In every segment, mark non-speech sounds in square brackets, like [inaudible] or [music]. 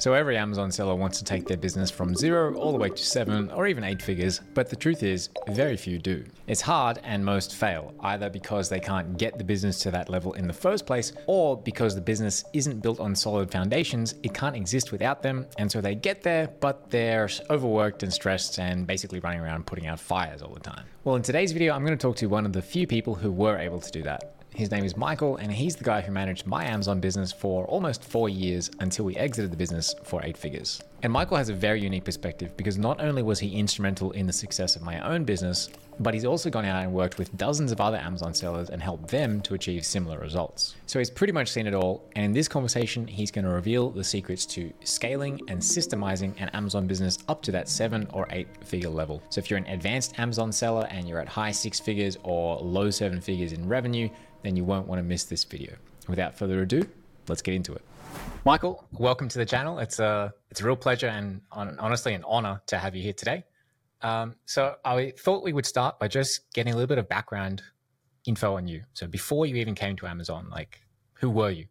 So every Amazon seller wants to take their business from zero all the way to seven or even eight figures, but the truth is, very few do. It's hard and most fail, either because they can't get the business to that level in the first place, or because the business isn't built on solid foundations, it can't exist without them, and so they get there, but they're overworked and stressed and basically running around putting out fires all the time. Well, in today's video, I'm going to talk to one of the few people who were able to do that. His name is Michal, and he's the guy who managed my Amazon business for almost four years until we exited the business for eight figures. And Michal has a very unique perspective because not only was he instrumental in the success of my own business, but he's also gone out and worked with dozens of other Amazon sellers and helped them to achieve similar results. So he's pretty much seen it all. And in this conversation, he's going to reveal the secrets to scaling and systemizing an Amazon business up to that seven or eight figure level. So if you're an advanced Amazon seller and you're at high six figures or low seven figures in revenue, then you won't want to miss this video. Without further ado, let's get into it. Michal, welcome to the channel. It's a it's a real pleasure and honestly an honor to have you here today. Um, so I thought we would start by just getting a little bit of background info on you. So before you even came to Amazon, like who were you?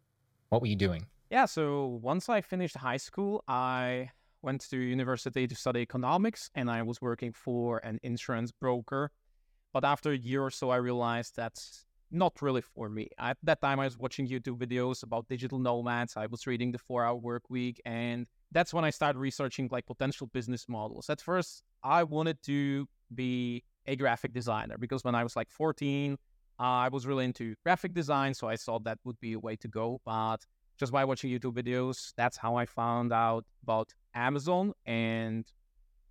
What were you doing? Yeah, so once I finished high school, I went to university to study economics and I was working for an insurance broker. But after a year or so, I realized that's not really for me. At that time, I was watching YouTube videos about digital nomads. I was reading the Four Hour Work Week, and that's when I started researching like potential business models. At first, I wanted to be a graphic designer because when I was like 14, uh, I was really into graphic design, so I thought that would be a way to go. But just by watching YouTube videos, that's how I found out about Amazon, and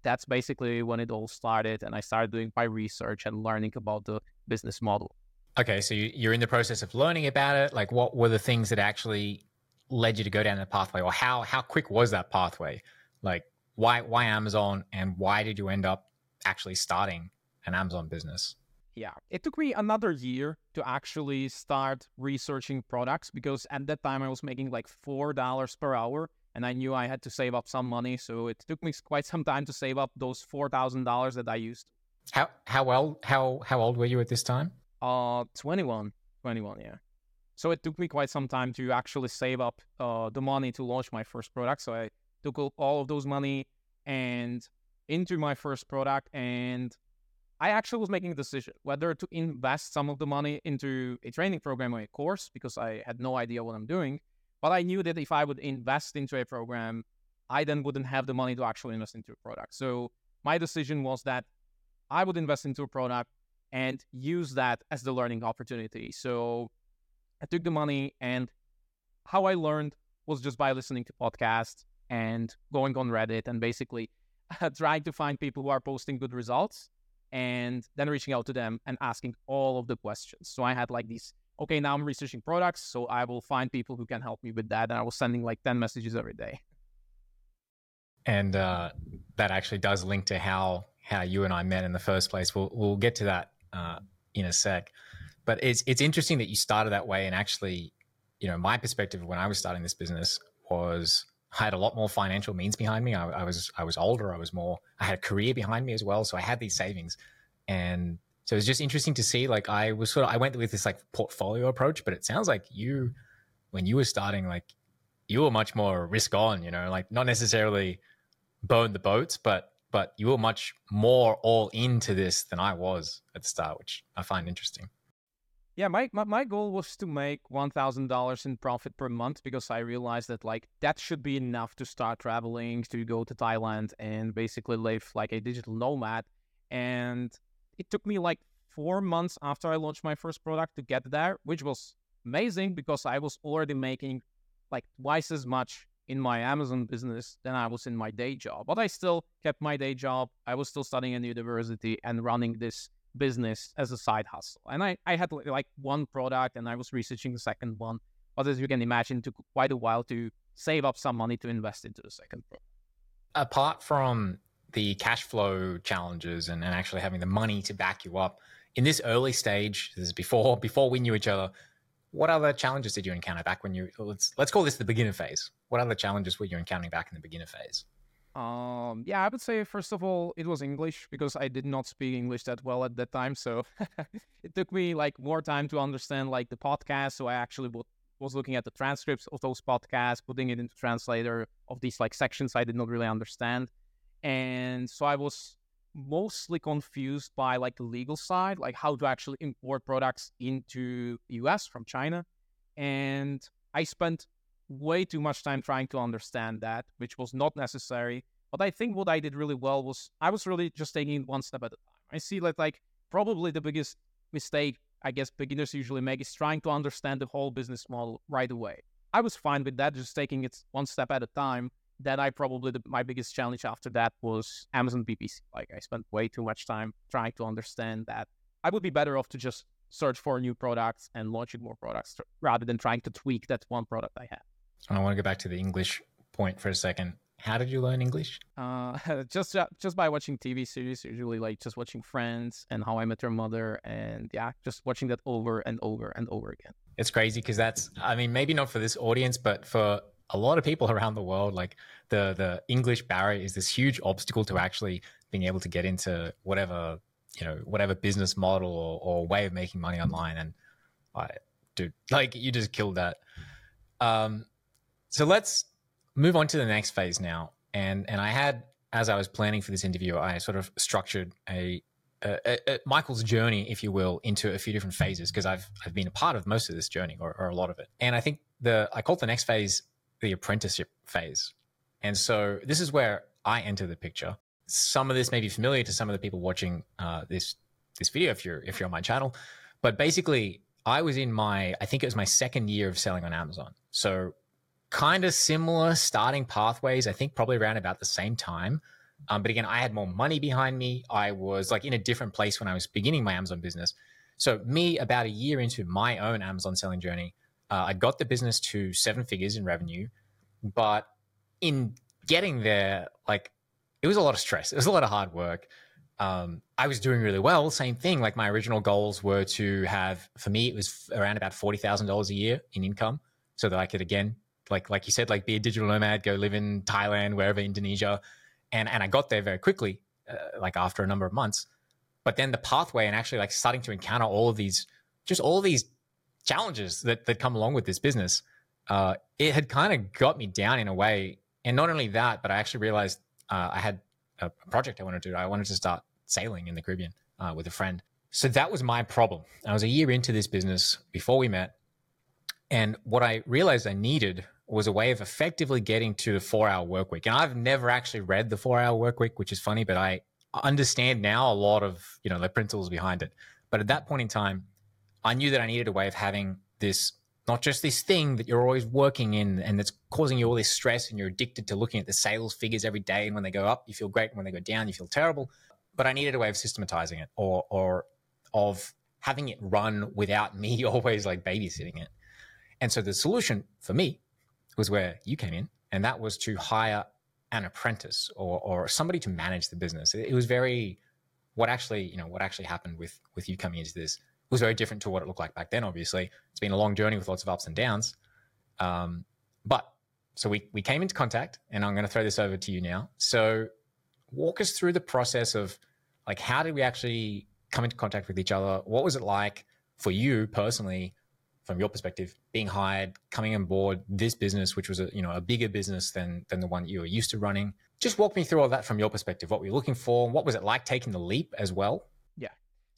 that's basically when it all started. And I started doing my research and learning about the business model. Okay, so you're in the process of learning about it. Like, what were the things that actually led you to go down the pathway, or how how quick was that pathway? Like, why why Amazon, and why did you end up actually starting an Amazon business? Yeah, it took me another year to actually start researching products because at that time I was making like four dollars per hour, and I knew I had to save up some money. So it took me quite some time to save up those four thousand dollars that I used. How how well how how old were you at this time? Uh, 21. 21, yeah. So it took me quite some time to actually save up uh, the money to launch my first product. So I took all of those money and into my first product and I actually was making a decision whether to invest some of the money into a training program or a course because I had no idea what I'm doing. But I knew that if I would invest into a program, I then wouldn't have the money to actually invest into a product. So my decision was that I would invest into a product and use that as the learning opportunity. So I took the money and how I learned was just by listening to podcasts and going on Reddit and basically [laughs] trying to find people who are posting good results and then reaching out to them and asking all of the questions. So I had like these, okay, now I'm researching products. So I will find people who can help me with that. And I was sending like 10 messages every day. And uh, that actually does link to how how you and I met in the first place. We'll we'll get to that uh, in a sec. But it's it's interesting that you started that way, and actually, you know, my perspective when I was starting this business was I had a lot more financial means behind me. I, I was I was older. I was more. I had a career behind me as well, so I had these savings, and so it's just interesting to see. Like I was sort of I went with this like portfolio approach, but it sounds like you, when you were starting, like you were much more risk on. You know, like not necessarily burn the boats, but but you were much more all into this than I was at the start, which I find interesting. Yeah, my, my, my goal was to make $1,000 in profit per month because I realized that like that should be enough to start traveling, to go to Thailand and basically live like a digital nomad. And it took me like four months after I launched my first product to get there, which was amazing because I was already making like twice as much in my Amazon business than I was in my day job. But I still kept my day job. I was still studying in the university and running this business as a side hustle. And I, I had like one product and I was researching the second one. But as you can imagine, it took quite a while to save up some money to invest into the second product. Apart from the cash flow challenges and, and actually having the money to back you up, in this early stage, this is before [laughs] before we knew each other, what other challenges did you encounter back when you let's let's call this the beginner phase? What other challenges were you encountering back in the beginner phase? Um, yeah, I would say first of all, it was English because I did not speak English that well at that time. So [laughs] it took me like more time to understand like the podcast. So I actually would was looking at the transcripts of those podcasts, putting it into translator of these like sections I did not really understand. And so I was mostly confused by like the legal side, like how to actually import products into US from China. And I spent way too much time trying to understand that, which was not necessary. But I think what I did really well was I was really just taking it one step at a time. I see that like probably the biggest mistake I guess beginners usually make is trying to understand the whole business model right away. I was fine with that, just taking it one step at a time. That I probably the, my biggest challenge after that was Amazon PPC. Like I spent way too much time trying to understand that. I would be better off to just search for new products and launching more products rather than trying to tweak that one product I have. I want to go back to the English point for a second. How did you learn English? Uh, [laughs] just uh, just by watching TV series, usually like just watching Friends and How I Met Your Mother, and yeah, just watching that over and over and over again. It's crazy because that's, I mean, maybe not for this audience, but for a lot of people [laughs] around the world, like the the English barrier is this huge obstacle to actually being able to get into whatever you know whatever business model or, or way of making money online. And I, dude, [laughs] like you just killed that. Um, so let's move on to the next phase now. And and I had as I was planning for this interview, I sort of structured a, a, Michal's journey, if you will, into a few different phases because I've I've been a part of most of this journey or, or a lot of it. And I think the I called the next phase the apprenticeship phase. And so this is where I enter the picture. Some of this may be familiar to some of the people watching uh, this this video if you're if you're on my channel, but basically I was in my I think it was my second year of selling on Amazon. So kind of similar starting pathways, I think probably around about the same time. Um, but again, I had more money behind me. I was like in a different place when I was beginning my Amazon business. So, me, about a year into my own Amazon selling journey, uh, I got the business to seven figures in revenue. But in getting there, like it was a lot of stress, [laughs] it was a lot of hard work. Um, I was doing really well. Same thing. Like my original goals were to have, for me, it was around about forty thousand dollars a year in income, so that I could again like like you said, like be a digital nomad, go live in Thailand, wherever, Indonesia, and and I got there very quickly, uh, like after a number of months. But then the pathway and actually like starting to encounter all of these, just all these challenges that that come along with this business, uh, it had kind of got me down in a way. And not only that, but I actually realized uh, I had a project I wanted to do. I wanted to start sailing in the Caribbean uh, with a friend. So that was my problem. I was a year into this business before we met. And what I realized I needed was a way of effectively getting to the four hour work week. And I've never actually read the four hour work week, which is funny, but I understand now a lot of, you know, the principles behind it. But at that point in time, I knew that I needed a way of having this, not just this thing that you're always working in and that's causing you all this stress and you're addicted to looking at the sales figures every day. And when they go up, you feel great. And when they go down, you feel terrible. But I needed a way of systematizing it or, or of having it run without me [laughs] always like babysitting it. And so the solution for me was where you came in, and that was to hire an apprentice or or somebody to manage the business. It, it was very what actually you know what actually happened with with you coming into this was very different to what it looked like back then. Obviously, it's been a long journey with lots of ups and downs. Um, but so we we came into contact, and I'm going to throw this over to you now. So walk us through the process of like how did we actually come into contact with each other? What was it like for you personally from your perspective, being hired, coming on board this business, which was a you know a bigger business than than the one you were used to running. Just walk me through all that from your perspective. What were you looking for? What was it like taking the leap as well?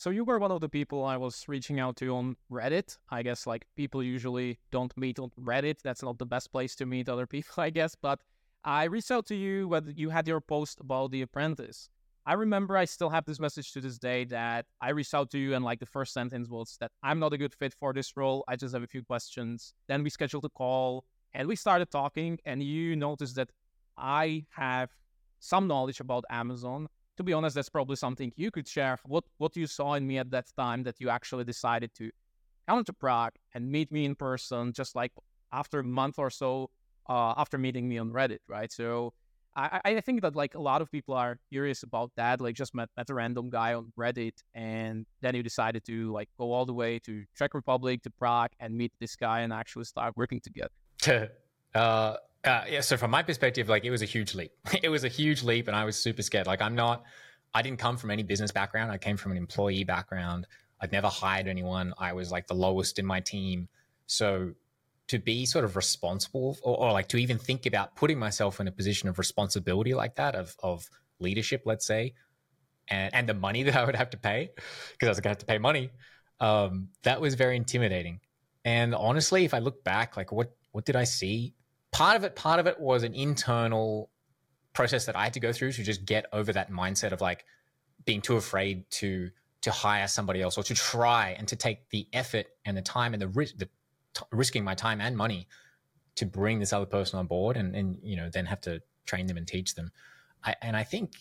So you were one of the people I was reaching out to on Reddit. I guess like people usually don't meet on Reddit. That's not the best place to meet other [laughs] people, I guess. But I reached out to you when you had your post about The Apprentice. I remember I still have this message to this day that I reached out to you and like the first sentence was that I'm not a good fit for this role. I just have a few questions. Then we scheduled a call and we started talking and you noticed that I have some knowledge about Amazon. To be honest, that's probably something you could share. What what you saw in me at that time that you actually decided to come to Prague and meet me in person, just like after a month or so uh, after meeting me on Reddit, right? So I, I think that like a lot of people are curious about that. Like just met, met a random guy on Reddit and then you decided to like go all the way to Czech Republic to Prague and meet this guy and actually start working together. [laughs] uh, uh, yeah. So from my perspective, like it was a huge leap. [laughs] it was a huge leap, and I was super scared. Like I'm not. I didn't come from any business background. I came from an employee background. I'd never hired anyone. I was like the lowest in my team. So to be sort of responsible or, or, like to even think about putting myself in a position of responsibility like that of of leadership, let's say, and and the money [laughs] that I would have to pay because I was gonna have to pay money. Um, that was very intimidating. And honestly, if I look back, like what what did I see? Part of it, part of it was an internal process that I had to go through to just get over that mindset of like being too afraid to to hire somebody else or to try and to take the effort and the time and the risk, the t- risking my time and money to bring this other person on board and and you know then have to train them and teach them. I, and I think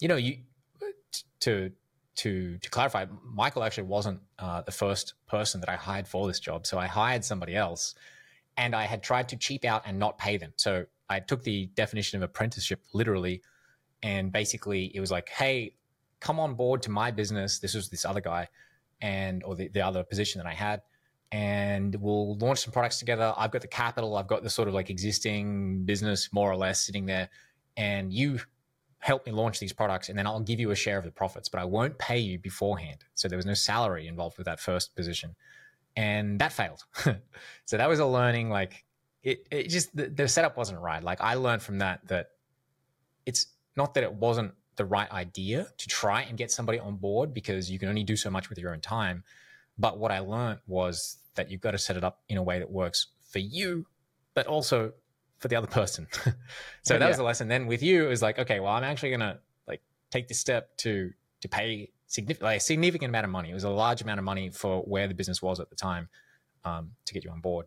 you know you to to to clarify, Michal actually wasn't uh, the first person that I hired for this job. So I hired somebody else, and I had tried to cheap out and not pay them. So I took the definition of apprenticeship literally, and basically it was like, hey, come on board to my business. This was this other guy, and or the, the other position that I had, and we'll launch some products together. I've got the capital. I've got the sort of like existing business more or less sitting there, and you help me launch these products and then I'll give you a share of the profits, but I won't pay you beforehand. So there was no salary involved with that first position. And that failed. [laughs] so that was a learning like it, it just the, the setup wasn't right. Like I learned from that that it's not that it wasn't the right idea to try and get somebody on board because you can only do so much with your own time. But what I learned was that you've got to set it up in a way that works for you, but also for the other person. [laughs] so that yeah. was the lesson. Then with you, it was like, okay, well, I'm actually gonna like take this step to to pay significant like a significant amount of money. It was a large amount of money for where the business was at the time um, to get you on board.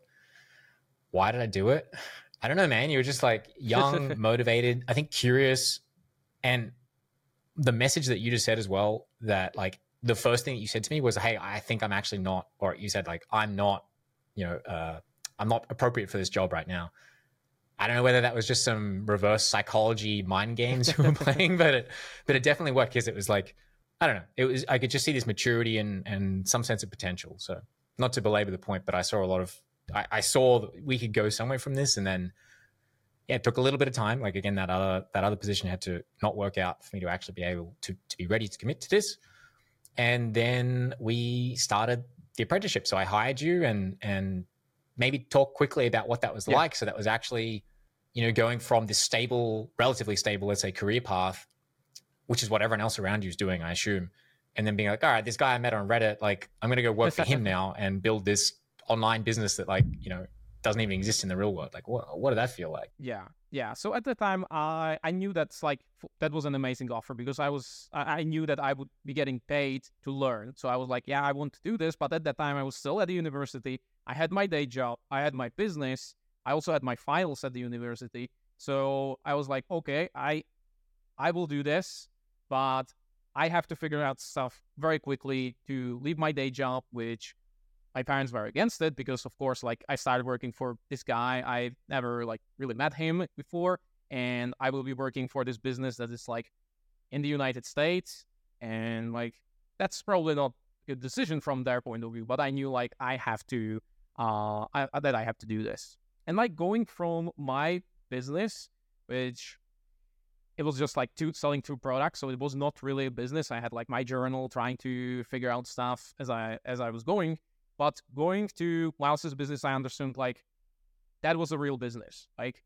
Why did I do it? I don't know, man. You were just like young, [laughs] motivated, I think curious, and the message that you just said as well that like the first thing that you said to me was, "Hey, I think I'm actually not," or you said like, "I'm not," you know, uh, "I'm not appropriate for this job right now." I don't know whether that was just some reverse psychology mind games you were [laughs] playing, but it, but it definitely worked because it was like, I don't know, it was I could just see this maturity and and some sense of potential. So not to belabor the point, but I saw a lot of I, I saw that we could go somewhere from this, and then yeah, it took a little bit of time. Like again, that other that other position had to not work out for me to actually be able to to be ready to commit to this. And then we started the apprenticeship. So I hired you and and maybe talk quickly about what that was yeah. like. So that was actually you know, going from this stable, relatively stable, let's say, career path, which is what everyone else around you is doing, I assume, and then being like, all right, this guy I met on Reddit, like, I'm going to go work for him now and build this online business that, like, you know, doesn't even exist in the real world. Like, what, what did that feel like? Yeah. Yeah. So at the time, I I knew that's like that was an amazing offer because I was I knew that I would be getting paid to learn. So I was like, yeah, I want to do this. But at that time, I was still at the university. I had my day job. I had my business. I also had my finals at the university. So I was like, okay, I I will do this, but I have to figure out stuff very quickly to leave my day job, which my parents were against it because of course like I started working for this guy. I've never like really met him before. And I will be working for this business that is like in the United States. And like that's probably not a decision from their point of view. But I knew like I have to uh I, that I have to do this. And like going from my business, which it was just like two selling two products, so it was not really a business. I had like my journal trying to figure out stuff as I as I was going. But going to Myles's business, I understood like that was a real business. Like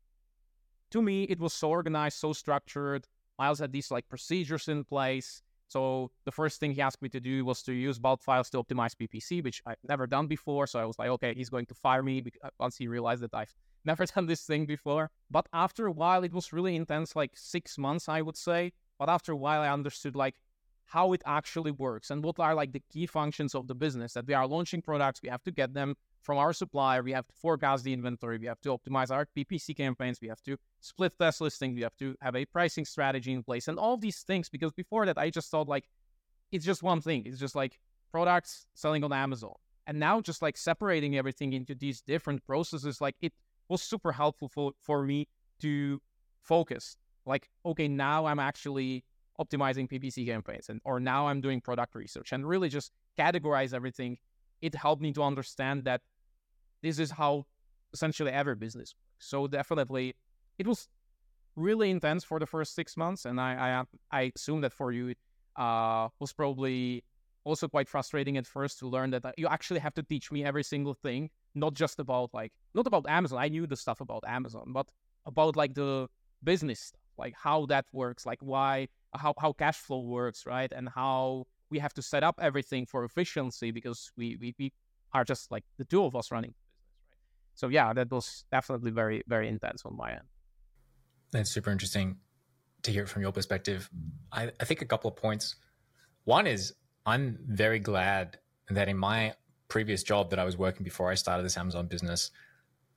to me, it was so organized, so structured. Miles had these like procedures in place. So the first thing he asked me to do was to use bulk files to optimize PPC, which I've never done before. So I was like, okay, he's going to fire me uh, once he realized that I've [laughs] never done this thing before. But after a while, it was really intense, like six months, I would say. But after a while, I understood like how it actually works and what are like the key functions of the business that we are launching products. We have to get them from our supplier. We have to forecast the inventory. We have to optimize our PPC campaigns. We have to split test listing. We have to have a pricing strategy in place and all these things. Because before that, I just thought like it's just one thing. It's just like products selling on Amazon. And now just like separating everything into these different processes, like it was super helpful for, for me to focus. Like, okay, now I'm actually optimizing PPC campaigns and or now I'm doing product research and really just categorize everything. It helped me to understand that this is how essentially every business works. So definitely, it was really intense for the first six months, and I I, I assume that for you, it uh, was probably also quite frustrating at first to learn that uh, you actually have to teach me every single thing not just about like not about Amazon. I knew the stuff about Amazon, but about like the business like how that works, like why how how cash flow works, right? And how we have to set up everything for efficiency because we we, we are just like the two of us running? So yeah, that was definitely very very intense on my end. That's super interesting to hear from your perspective. I, I think a couple of points. One is I'm very glad that in my previous job that I was working before I started this Amazon business,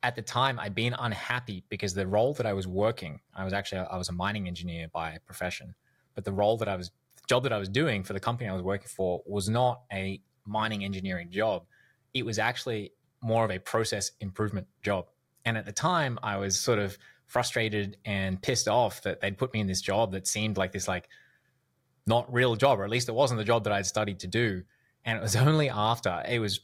at the time I'd been unhappy because the role that I was working, I was actually I was a mining engineer by profession, but the role that I was the job that I was doing for the company I was working for was not a mining engineering job. It was actually more of a process improvement job. And at the time I was sort of frustrated and pissed off that they'd put me in this job that seemed like this like not real job, or at least it wasn't the job that I'd studied to do. And it was [laughs] only after it was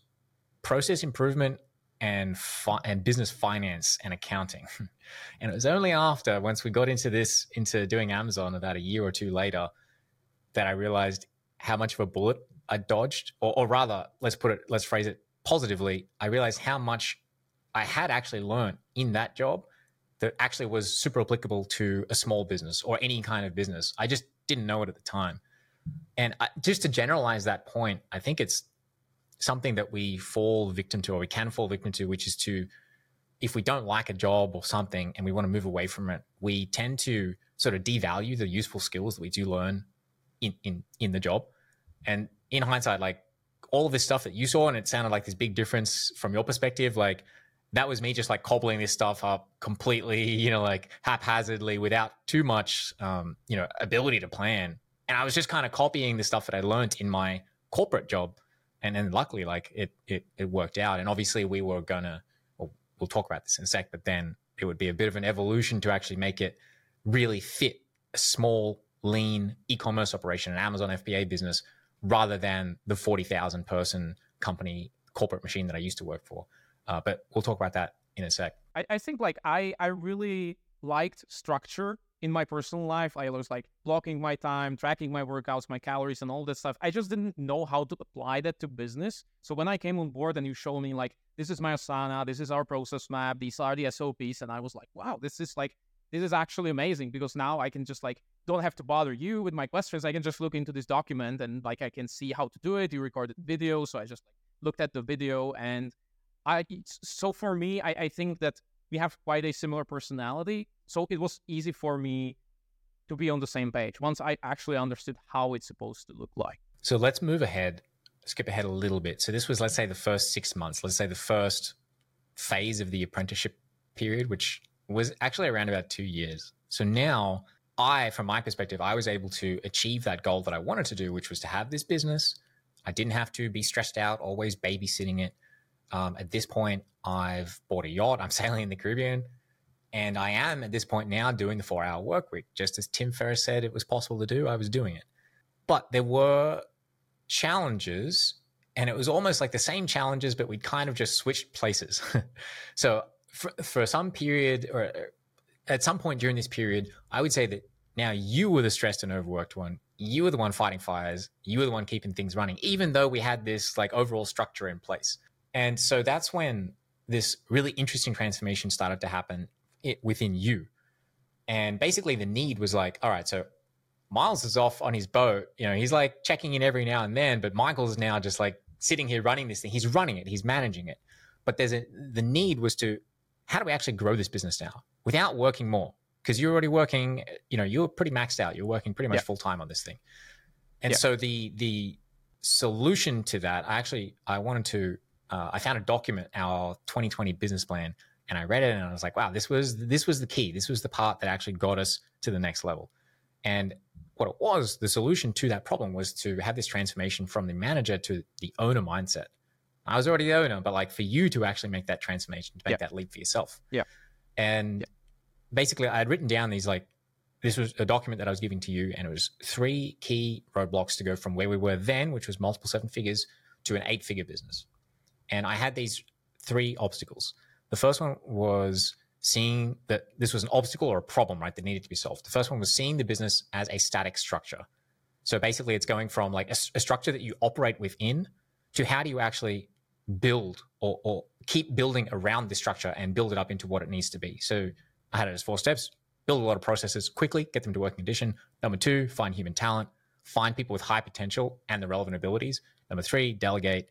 process improvement and fi- and business finance and accounting. [laughs] and it was only after once we got into this into doing Amazon about a year or two later that I realized how much of a bullet I dodged, or, or rather, let's put it, let's phrase it positively. I realized how much I had actually learned in that job that actually was super applicable to a small business or any kind of business. I just didn't know it at the time. And I, just to generalize that point, I think it's something that we fall victim to or we can fall victim to, which is to, if we don't like a job or something and we want to move away from it, we tend to sort of devalue the useful skills that we do learn in, in, in the job. And in hindsight, like all of this stuff that you saw and it sounded like this big difference from your perspective, like that was me just like cobbling this stuff up completely, [laughs] you know, like haphazardly without too much, um, you know, ability to plan. And I was just kind of copying the stuff that I learned in my corporate job. And then luckily, like it, it, it worked out. And obviously we were gonna, well, we'll talk about this in a sec, but then it would be a bit of an evolution to actually make it really fit a small, lean e-commerce operation, an Amazon FBA business, rather than the 40,000 person company corporate machine that I used to work for. Uh, but we'll talk about that in a sec. I, I think like I I really liked structure in my personal life. I was like blocking my time, tracking my workouts, my calories, and all that stuff. I just didn't know how to apply that to business. So when I came on board and you showed me like this is my Asana, this is our process map, these are the SOPs, and I was like, wow, this is like this is actually amazing because now I can just like don't have to bother you with my questions. I can just look into this document and like I can see how to do it. You recorded video, so I just like looked at the video and I so for me, I, I think that we have quite a similar personality. So it was easy for me to be on the same page once I actually understood how it's supposed to look like. So let's move ahead, skip ahead a little bit. So this was, let's say, the first six months, let's say the first phase of the apprenticeship period, which was actually around about two years. So now I, from my perspective, I was able to achieve that goal that I wanted to do, which was to have this business. I didn't have to be stressed out, always babysitting it. Um, at this point, I've bought a yacht. I'm [laughs] sailing in the Caribbean. And I am at this point now doing the four hour work week. Just as Tim Ferriss said it was possible to do, I was doing it. But there were challenges, and it was almost like the same challenges, but we'd kind of just switched places. [laughs] so for, for some period, or at some point during this period, I would say that now you were the stressed and overworked one. You were the one fighting fires. You were the one keeping things running, even though we had this like overall structure in place. And so that's when this really interesting transformation started to happen within you. And basically, the need was like, all right, so Myles is off on his boat. You know, he's like checking in every now and then, but Michal's now just like sitting here running this thing. He's running it, he's managing it. But there's a the need was to how do we actually grow this business now without working more? Because you're already working, you know, you're pretty maxed out. You're working pretty much yeah. full time on this thing. And yeah. so the the solution to that, I actually I wanted to uh, I found a document, our 2020 business plan, and I read it and I was like, wow, this was this was the key. This was the part that actually got us to the next level. And what it was, the solution to that problem was to have this transformation from the manager to the owner mindset. I was already the owner, but like for you to actually make that transformation, to make that leap for yourself. Yeah. And basically, I had written down these like, this was a document that I was giving to you, and it was three key roadblocks to go from where we were then, which was multiple seven figures, to an eight figure business. And I had these three obstacles. The first one was seeing that this was an obstacle or a problem, right, that needed to be solved. The first one was seeing the business as a static structure. So basically, it's going from like a, a structure that you operate within to how do you actually build or, or keep building around this structure and build it up into what it needs to be. So I had it as four steps build a lot of processes quickly, get them to working condition. Number two, find human talent, find people with high potential and the relevant abilities. Number three, delegate,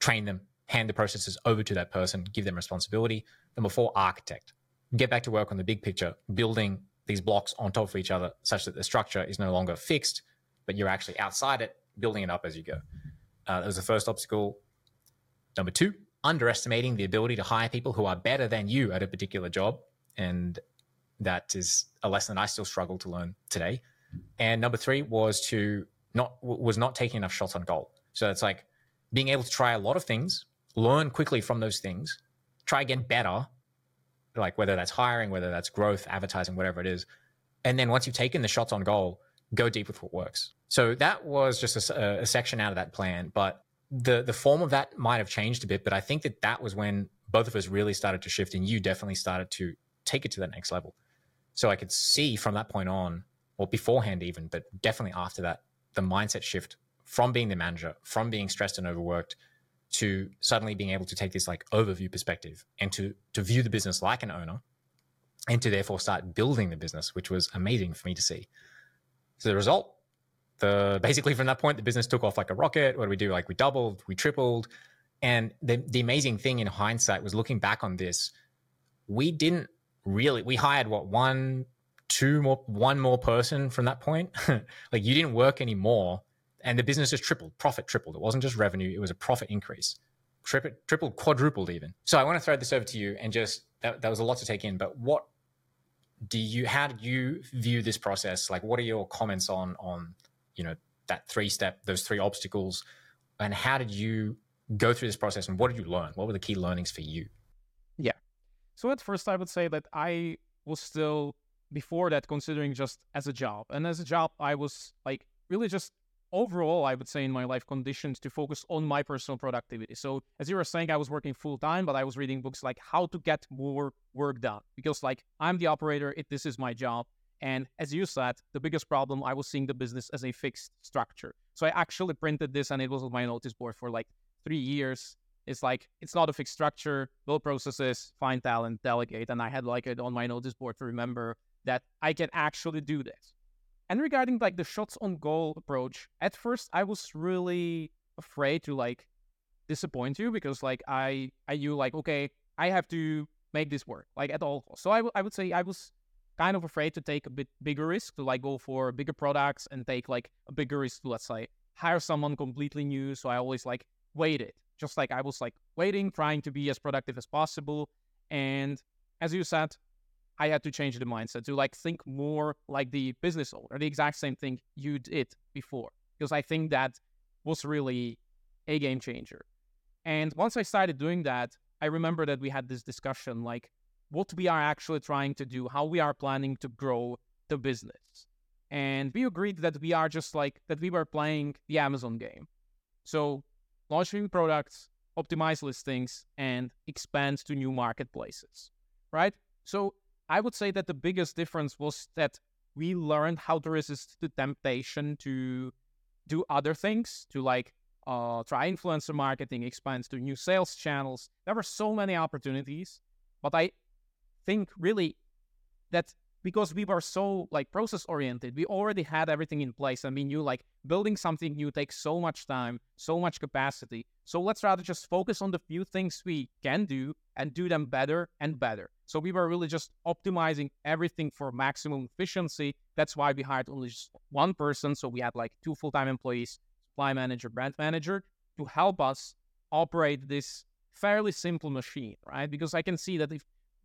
train them, hand the processes over to that person, give them responsibility. Number four, architect. Get back to work on the big picture, building these blocks on top of each other such that the structure is no longer fixed, but you're actually outside it, building it up as you go. Uh, that was the first obstacle. Number two, underestimating the ability to hire people who are better than you at a particular job. And that is a lesson I still struggle to learn today. And number three was to not was not taking enough shots on goal. So it's like being able to try a lot of things, learn quickly from those things, try again better, like whether that's hiring, whether that's growth, advertising, whatever it is. And then once you've taken the shots on goal, go deep with what works. So that was just a, a section out of that plan, but the the form of that might have changed a bit. But I think that that was when both of us really started to shift, and you definitely started to take it to that next level. So I could see from that point on, or beforehand even, but definitely after that, the mindset shift from being the manager, from being stressed and overworked, to suddenly being able to take this like overview perspective and to to view the business like an owner, and to therefore start building the business, which was amazing for me to see. So the result, the basically from that point, the business took off like a rocket. What do we do? Like we doubled, we tripled. And the, the amazing thing in hindsight was looking back on this, we didn't really we hired what one two more one more person from that point [laughs] like you didn't work anymore and the business just tripled profit tripled it wasn't just revenue it was a profit increase tripled tripled quadrupled even so i want to throw this over to you and just that, that was a lot to take in but what do you how did you view this process like what are your comments on on you know that three step those three obstacles and how did you go through this process and what did you learn? What were the key learnings for you? Yeah. So at first, I would say that I was still before that considering just as a job, and as a job, I was like really just overall, I would say in my life conditions to focus on my personal productivity. So as you were saying, I was working full time, but I was reading books like how to get more work done. Because like I'm the operator, it this is my job. And as you said, the biggest problem I was seeing the business as a fixed structure. So I actually printed this and it was on my notice board for like three years. It's like it's not a fixed structure build processes find talent delegate. And i had like it on my notice board to remember that i can actually do this. And regarding like the shots on goal approach at first i was really afraid to like disappoint you because like i i knew like okay i have to make this work like at all costs. So I, w- I would say i was kind of afraid to take a bit bigger risk to like go for bigger products and take like a bigger risk to let's say hire someone completely new so i always like waited just like I was like waiting, trying to be as productive as possible. And as you said, I had to change the mindset to like think more like the business owner, the exact same thing you did before. Because I think that was really a game changer. And once I started doing that, I remember that we had this discussion like what we are actually trying to do, how we are planning to grow the business. And we agreed that we are just like that we were playing the Amazon game. So launching products, optimize listings, and expand to new marketplaces, right? So I would say that the biggest difference was that we learned how to resist the temptation to do other things, to like uh, try influencer marketing, expand to new sales channels. There were so many opportunities, but I think really that because we were so like process oriented we already had everything in place. And we knew like building something new takes so much time so much capacity. So let's rather just focus on the few things we can do and do them better and better. So we were really just optimizing everything for maximum efficiency. That's why we hired only just one person. So we had like two full-time employees supply manager brand manager to help us operate this fairly simple machine right? Because i can see that if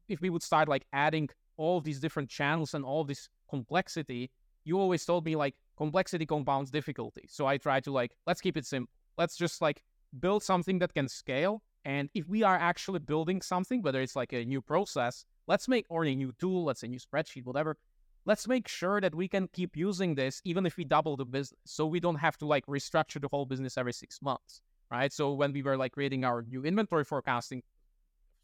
if we would start like adding all these different channels and all this complexity, you always told me like complexity compounds difficulty. So I try to like, let's keep it simple. Let's just like build something that can scale. And if we are actually building something, whether it's like a new process, let's make or a new tool, let's say new spreadsheet, whatever. Let's make sure that we can keep using this even if we double the business. So we don't have to like restructure the whole business every six months. Right. So when we were like creating our new inventory forecasting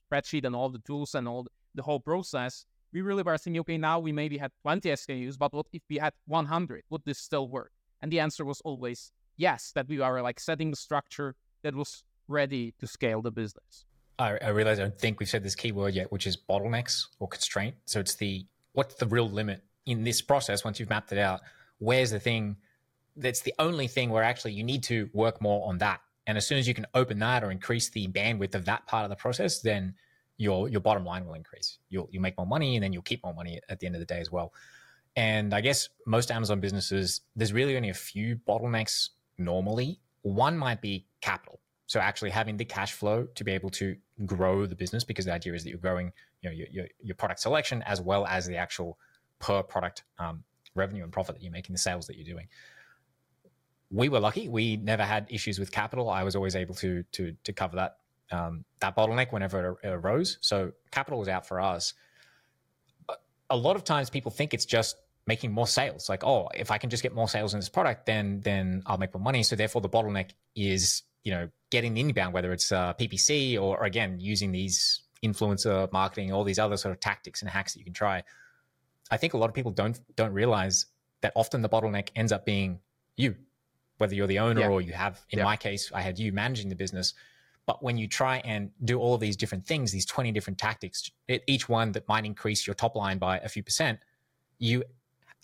spreadsheet and all the tools and all the whole process, we really were thinking, okay, now we maybe had 20 SKUs, but what if we had 100? Would this still work? And the answer was always yes, that we are like setting the structure that was ready to scale the business. I, I realize I don't think we've said this keyword yet, which is bottlenecks or constraint. So it's the what's the real limit in this process once you've mapped it out? Where's the thing that's the only thing where actually you need to work more on that? And as soon as you can open that or increase the bandwidth of that part of the process, then your your bottom line will increase. You'll you'll make more money and then you'll keep more money at the end of the day as well. And I guess most Amazon businesses, there's really only a few bottlenecks normally. One might be capital. So actually having the cash flow to be able to grow the business because the idea is that you're growing you know, your, your, your product selection as well as the actual per product um, revenue and profit that you're making, the sales that you're doing. We were lucky; we never had issues with capital. I was always able to to to cover that um, that bottleneck whenever it arose. So capital was out for us. A lot of times, people think it's just making more sales. Like, oh, if I can just get more sales in this product, then then I'll make more money. So therefore, the bottleneck is you know getting the inbound, whether it's uh, PPC or, or again using these influencer marketing, all these other sort of tactics and hacks that you can try. I think a lot of people don't don't realize that often the bottleneck ends up being you, whether you're the owner yeah. or you have. In yeah. my case, I had you managing the business. But when you try and do all of these different things, these 20 different tactics, each one that might increase your top line by a few percent, you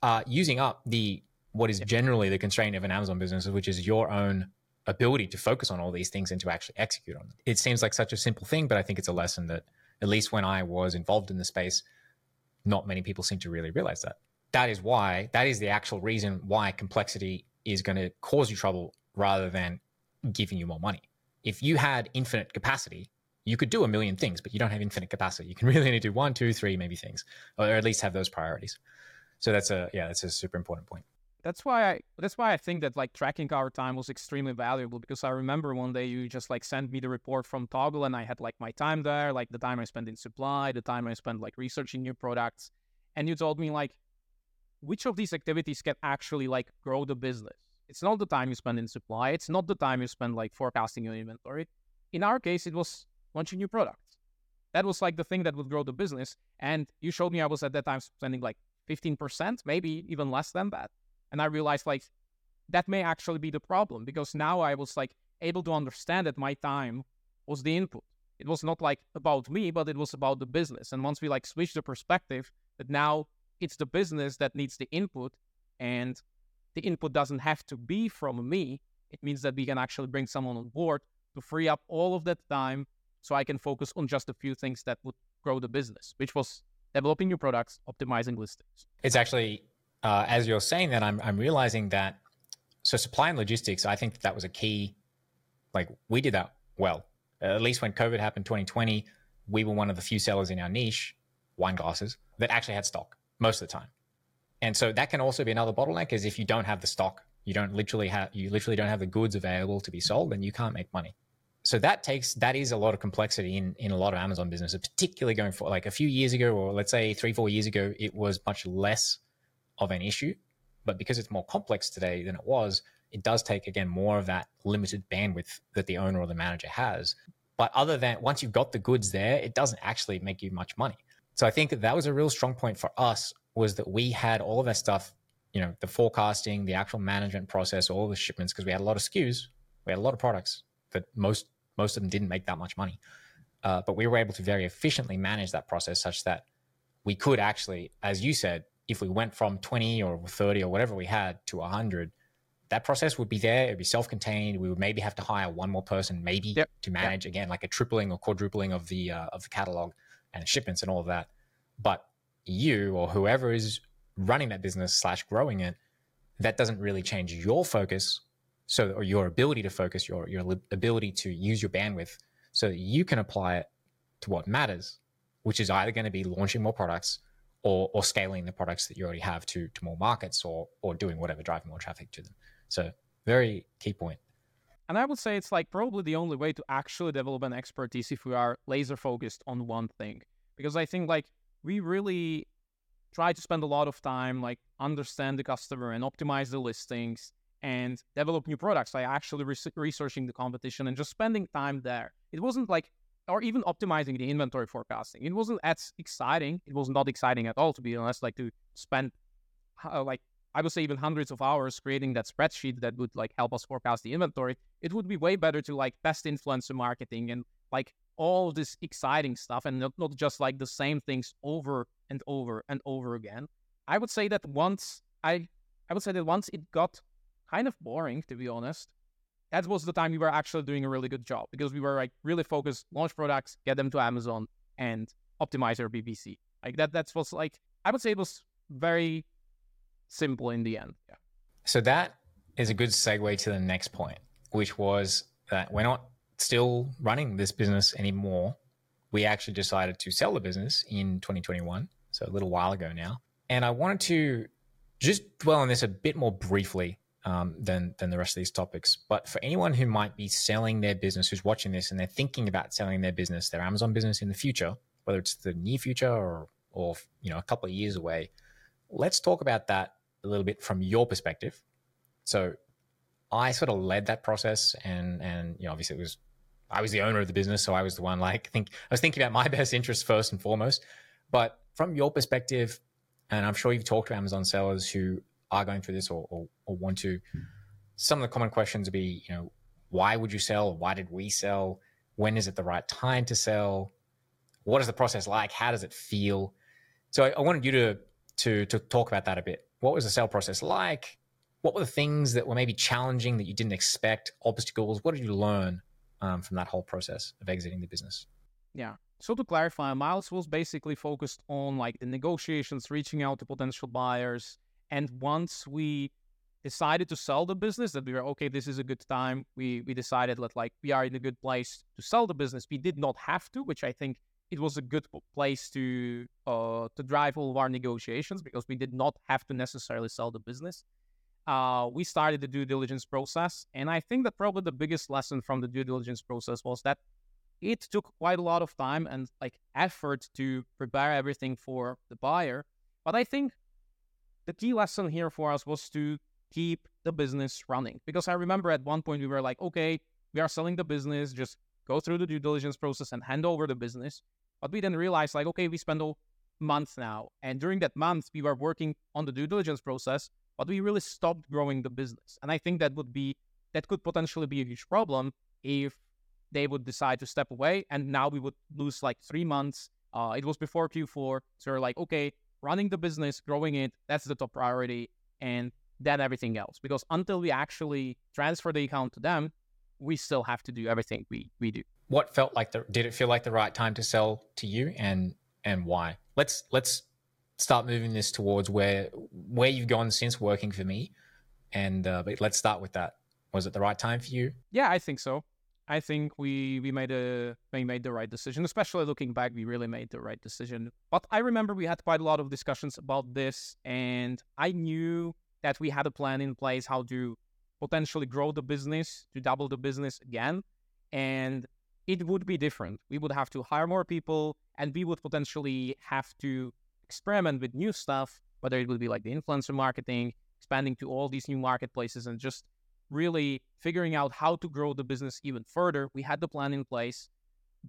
are using up the what is generally the constraint of an Amazon business, which is your own ability to focus on all these things and to actually execute on them. It seems like such a simple thing, but I think it's a lesson that, at least when I was involved in the space, not many people seem to really realize that. That is why, that is the actual reason why complexity is going to cause you trouble rather than giving you more money. If you had infinite capacity, you could do a million things, but you don't have infinite capacity. You can [laughs] really only do one, two, three, maybe things, or at least have those priorities. So that's a yeah, that's a super important point that's why I that's why I think that like tracking our time was extremely valuable because I remember one day you just like sent me the report from Toggl and I had like my time there, like the time I spent in supply, the time I spent like researching new products, and you told me like which of these activities can actually like grow the business. It's not the time you spend in supply, it's not the time you spend like forecasting your inventory. In our case, it was launching new products. That was like the thing that would grow the business. And you showed me I was at that time spending like 15%, maybe even less than that and I realized like that may actually be the problem because now I was like able to understand that my time was the input. It was not like about me, but it was about the business. And once we like switch the perspective that now it's the business that needs the input and the input doesn't have to be from me, it means that we can actually bring someone on board to free up all of that time so I can focus on just a few things that would grow the business, which was developing new products, optimizing listings. It's actually uh, as you're saying that, I'm, I'm realizing that so supply and logistics, I think that, that was a key. Like we did that well. At least when COVID happened 2020, we were one of the few sellers in our niche, wine glasses, that actually had stock most of the time. And so that can also be another bottleneck is if you don't have the stock, you don't literally have you literally don't have the goods available to be sold, then you can't make money. So that takes that is a lot of complexity in in a lot of Amazon businesses, particularly going for like a few years ago, or let's say three, four years ago, it was much less of an issue. But because it's more complex today than it was, it does take, again, more of that limited bandwidth that the owner or the manager has. But other than once you've got the goods there, it doesn't actually make you much money. So I think that that was a real strong point for us was that we had all of that stuff, you know, the forecasting, the actual management process, all the shipments, because we had a lot of SKUs, we had a lot of products that most most of them didn't make that much money. Uh, but we were able to very efficiently manage that process such that we could actually, as you said, if we went from 20 or 30 or whatever we had to 100, that process would be there. It'd be self-contained. We would maybe have to hire one more person, maybe yep. to manage yep. again, like a tripling or quadrupling of the uh, of the catalog and shipments and all of that. But you or whoever is running that business slash growing it, that doesn't really change your focus. So, or your ability to focus, your your ability to use your bandwidth, so that you can apply it to what matters, which is either going to be launching more products or, or scaling the products that you already have to, to more markets or, or doing whatever, driving more traffic to them. So very key point. And I would say it's like probably the only way to actually develop an expertise if we are laser focused on one thing. Because I think like we really try to spend a lot of time like understand the customer and optimize the listings and develop new products. I actually re- researching the competition and just spending time there. It wasn't like or even optimizing the inventory forecasting. It wasn't as exciting. It was not exciting at all, to be honest. Like to spend, uh, like I would say, even hundreds of hours creating that spreadsheet that would like help us forecast the inventory. It would be way better to like best influencer marketing and like all this exciting stuff and not, not just like the same things over and over and over again. I would say that once I I would say that once it got kind of boring, to be honest, that was the time we were actually doing a really good job because we were like really focused, launch products, get them to Amazon, and optimize our PPC. Like that. That was like I would say it was very simple in the end. Yeah. So that is a good segue to the next point, which was that we're not still running this business anymore. We actually decided to sell the business in 2021, so a little while ago now. And I wanted to just dwell on this a bit more briefly um, than than the rest of these topics. But for anyone who might be selling their business, who's watching this, and they're thinking about selling their business, their Amazon business in the future, whether it's the near future or or you know a couple of years away, let's talk about that a little bit from your perspective. So, I sort of led that process, and and you know obviously it was I was the owner of the business, so I was the one like think I was thinking about my [laughs] best interest first and foremost. But from your perspective, and I'm sure you've talked to Amazon sellers who are going through this or, or, or want to, some of the common questions would be, you know, why would you sell? Why did we sell? When is it the right time to sell? What is the process like? How does it feel? So I, I wanted you to to to talk about that a bit. What was the sale process like? What were the things that were maybe challenging that you didn't expect? Obstacles? What did you learn um, from that whole process of exiting the business? Yeah. So to clarify, Myles was basically focused on like the negotiations, reaching out to potential buyers, and once we decided to sell the business, that we were okay, this is a good time. We we decided that like we are in a good place to sell the business. We did not have to, which I think it was a good place to uh, to drive all of our negotiations because we did not have to necessarily sell the business. Uh, we started the due diligence process, and I think that probably the biggest lesson from the due diligence process was that it took quite a lot of time and like effort to prepare everything for the buyer. But I think the key lesson here for us was to keep the business running. Because I remember at one point we were like, okay, we are selling the business, just go through the due diligence process and hand over the business. But we then realized, like, okay, we spent a month now. And during that month, we were working on the due diligence process, but we really stopped growing the business. And I think that would be, that could potentially be a huge problem if they would decide to step away. And now we would lose like three months. Uh, it was before Q4. So we're like, okay, running the business, growing it, that's the top priority. And then everything else. Because until we actually transfer the account to them, we still have to do everything we, we do. What felt like the did it feel like the right time to sell to you and and why? Let's let's start moving this towards where where you've gone since working for me. And uh, but let's start with that. Was it the right time for you? Yeah, I think so. I think we we made a we made the right decision. Especially looking back, we really made the right decision. But I remember we had quite a lot of discussions about this, and I knew that we had a plan in place how to potentially grow the business to double the business again, and it would be different. We would have to hire more people, and we would potentially have to experiment with new stuff, whether it would be like the influencer marketing, expanding to all these new marketplaces, and just really figuring out how to grow the business even further. We had the plan in place,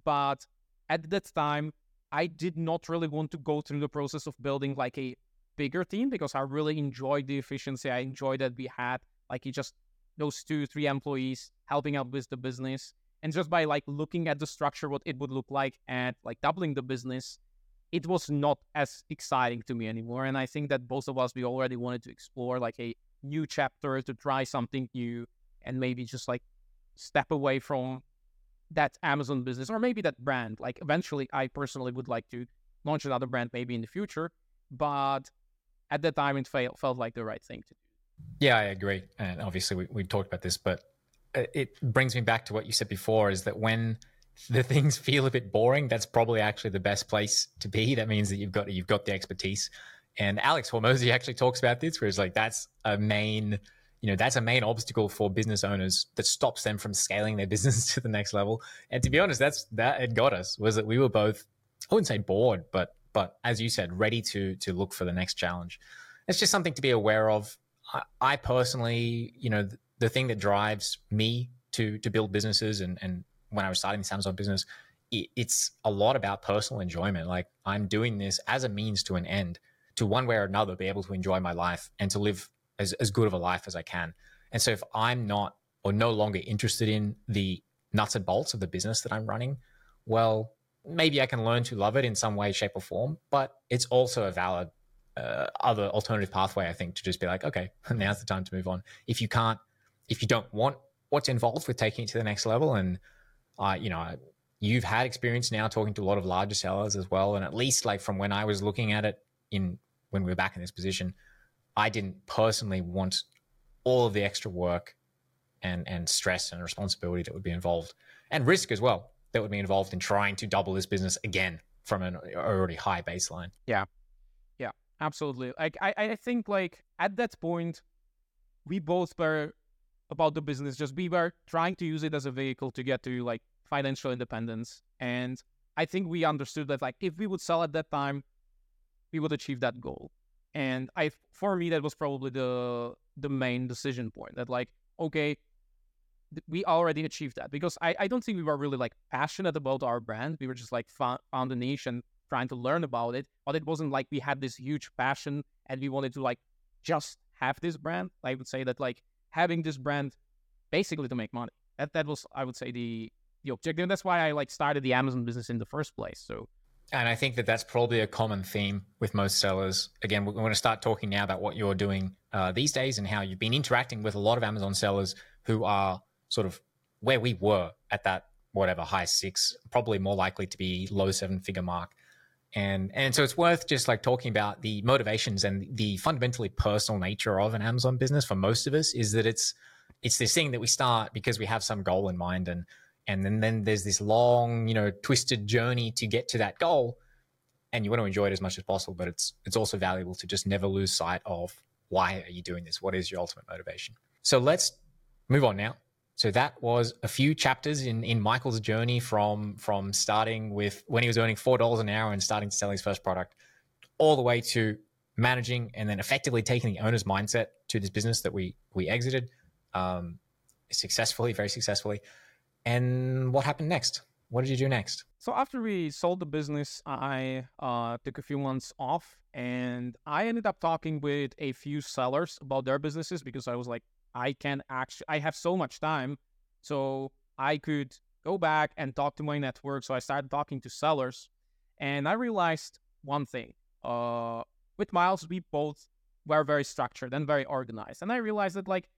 but at that time, I did not really want to go through the process of building like a bigger team because I really enjoyed the efficiency. I enjoyed that we had like just those two, three employees helping out with the business. And just by like looking at the structure, what it would look like and like doubling the business, it was not as exciting to me anymore. And I think that both of us, we already wanted to explore like a new chapter, to try something new, and maybe just like step away from that Amazon business or maybe that brand. Like eventually, I personally would like to launch another brand maybe in the future, but at that time, it felt felt like the right thing to do. Yeah, I agree, and obviously we we talked about this, but Uh, it brings me back to what you said before: is that when the things feel a bit boring, that's probably actually the best place to be. That means that you've got you've got the expertise and Alex Hormozi actually talks about this, where it's like that's a main, you know, that's a main obstacle for business owners that stops them from scaling their [laughs] business to the next level. And to be honest, that's that it got us was that we were both, I wouldn't say bored, but but as you said, ready to to look for the next challenge. It's just something to be aware of. I, I personally, you know, the, thing that drives me to to build businesses and and when I was starting this Amazon business, it, it's a lot about personal enjoyment. Like I'm doing this as a means to an end to one way or another be able to enjoy my life and to live as, as good of a life as I can. And so if I'm not or no longer interested in the nuts and bolts of the business that I'm running, well, maybe I can learn to love it in some way, shape, or form. But it's also a valid uh, other alternative pathway, I think, to just be like, okay, [laughs] now's the time to move on. If you can't, if you don't want what's involved with taking it to the next level, and uh, you know, you've had experience now talking to a lot of larger sellers as well, and at least like from when I was looking at it in when we were back in this position, I didn't personally want all of the extra work and and stress and responsibility that would be involved and risk as well that would be involved in trying to double this business again from an already high baseline. Yeah. Yeah, absolutely. Like I, I think like at that point we both were about the business, just we were trying to use it as a vehicle to get to like financial independence. And I think we understood that like if we would sell at that time, we would achieve that goal. And I for me that was probably the the main decision point that like, okay, we already achieved that because I, I don't think we were really like passionate about our brand. We were just like found, found a niche and trying to learn about it, but it wasn't like we had this huge passion and we wanted to like just have this brand. I would say that like having this brand basically to make money. That that was I would say the the objective. And that's why I like started the Amazon business in the first place. So and I think that that's probably a common theme with most sellers. Again, we're going to start talking now about what you're doing uh, these days and how you've been interacting with a lot of Amazon sellers who are sort of where we were at that whatever high six, probably more likely to be low seven figure mark. And and so it's worth just like talking about the motivations and the fundamentally personal nature of an Amazon business for most of us is that it's it's this thing that we start because we have some goal in mind and and then, then there's this long, you know, twisted journey to get to that goal. And you want to enjoy it as much as possible, but it's it's also valuable to just never lose sight of why are you doing this? What is your ultimate motivation? So let's move on now so that was a few chapters in in Michal's journey from from starting with when he was earning four dollars an hour and starting to sell his first product, all the way to managing and then effectively taking the owner's mindset to this business that we we exited um, successfully, very successfully. And what happened next? What did you do next? So after we sold the business, I uh, took a few months off, and I ended up talking with a few sellers about their businesses because I was like, I can actually, I have so much time. So I could go back and talk to my network. So I started talking to sellers and I realized one thing. Uh, with Myles, we both were very structured and very organized. And I realized that like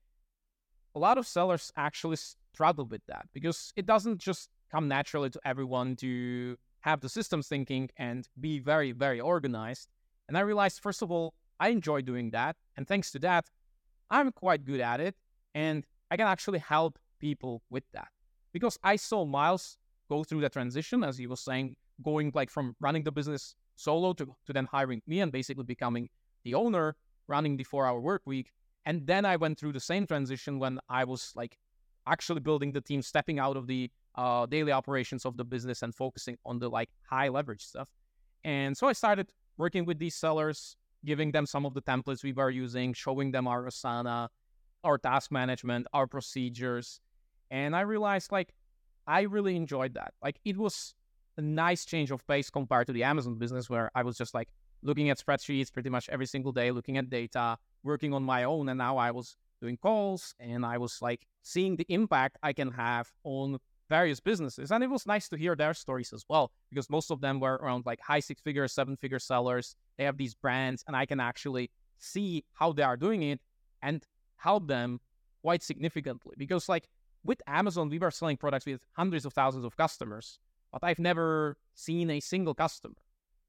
a lot of sellers actually struggle with that because it doesn't just come naturally to everyone to have the systems thinking and be very, very organized. And I realized, first of all, I enjoy doing that. And thanks to that, I'm quite good at it and I can actually help people with that because I saw Myles go through the transition, as he was saying, going like from running the business solo to, to then hiring me and basically becoming the owner, running the four hour work week. And then I went through the same transition when I was like actually building the team, stepping out of the uh, daily operations of the business and focusing on the like high leverage stuff. And so I started working with these sellers, giving them some of the templates we were using, showing them our Asana, our task management, our procedures. And I realized like I really enjoyed that. Like it was a nice change of pace compared to the Amazon business where I was just like looking at spreadsheets pretty much every single day, looking at data, working on my own. And now I was doing calls and I was like seeing the impact I can have on various businesses. And it was nice to hear their stories as well, because most of them were around like high six figure, seven figure sellers. They have these brands, and I can actually see how they are doing it and help them quite significantly. Because, like with Amazon, we were selling products with hundreds of thousands of customers, but I've never seen a single customer.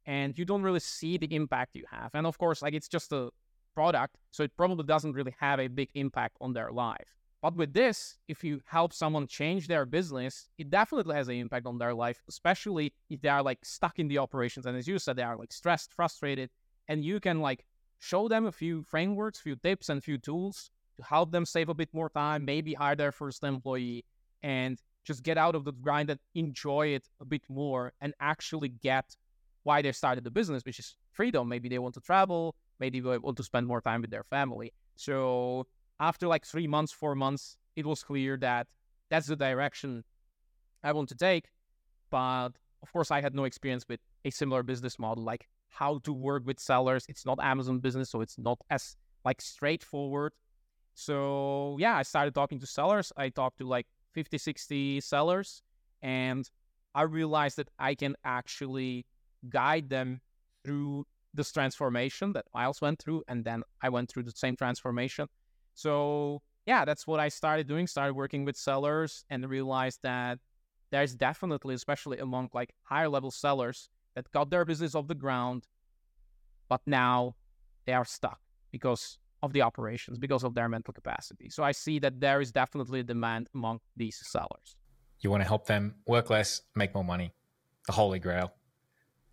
And you don't really see the impact you have. And of course, like it's just a product, so it probably doesn't really have a big impact on their life. But with this, if you help someone change their business, it definitely has an impact on their life, especially if they are like stuck in the operations. And as you said, they are like stressed, frustrated, and you can like show them a few frameworks, a few tips, and few tools to help them save a bit more time, maybe hire their first employee, and just get out of the grind and enjoy it a bit more and actually get why they started the business, which is freedom. Maybe they want to travel, maybe they want to spend more time with their family. So after like three months, four months, it was clear that that's the direction I want to take. But of course, I had no experience with a similar business model, like how to work with sellers. It's not Amazon business, so it's not as like straightforward. So yeah, I started talking to sellers. I talked to like 50, 60 sellers, and I realized that I can actually guide them through this transformation that Myles went through, and then I went through the same transformation. So yeah, that's what I started doing. Started working with sellers and realized that there's definitely, especially among like higher level sellers, that got their business off the ground, but now they are stuck because of the operations, because of their mental capacity. So I see that there is definitely a demand among these sellers. You want to help them work less, make more money. The holy grail.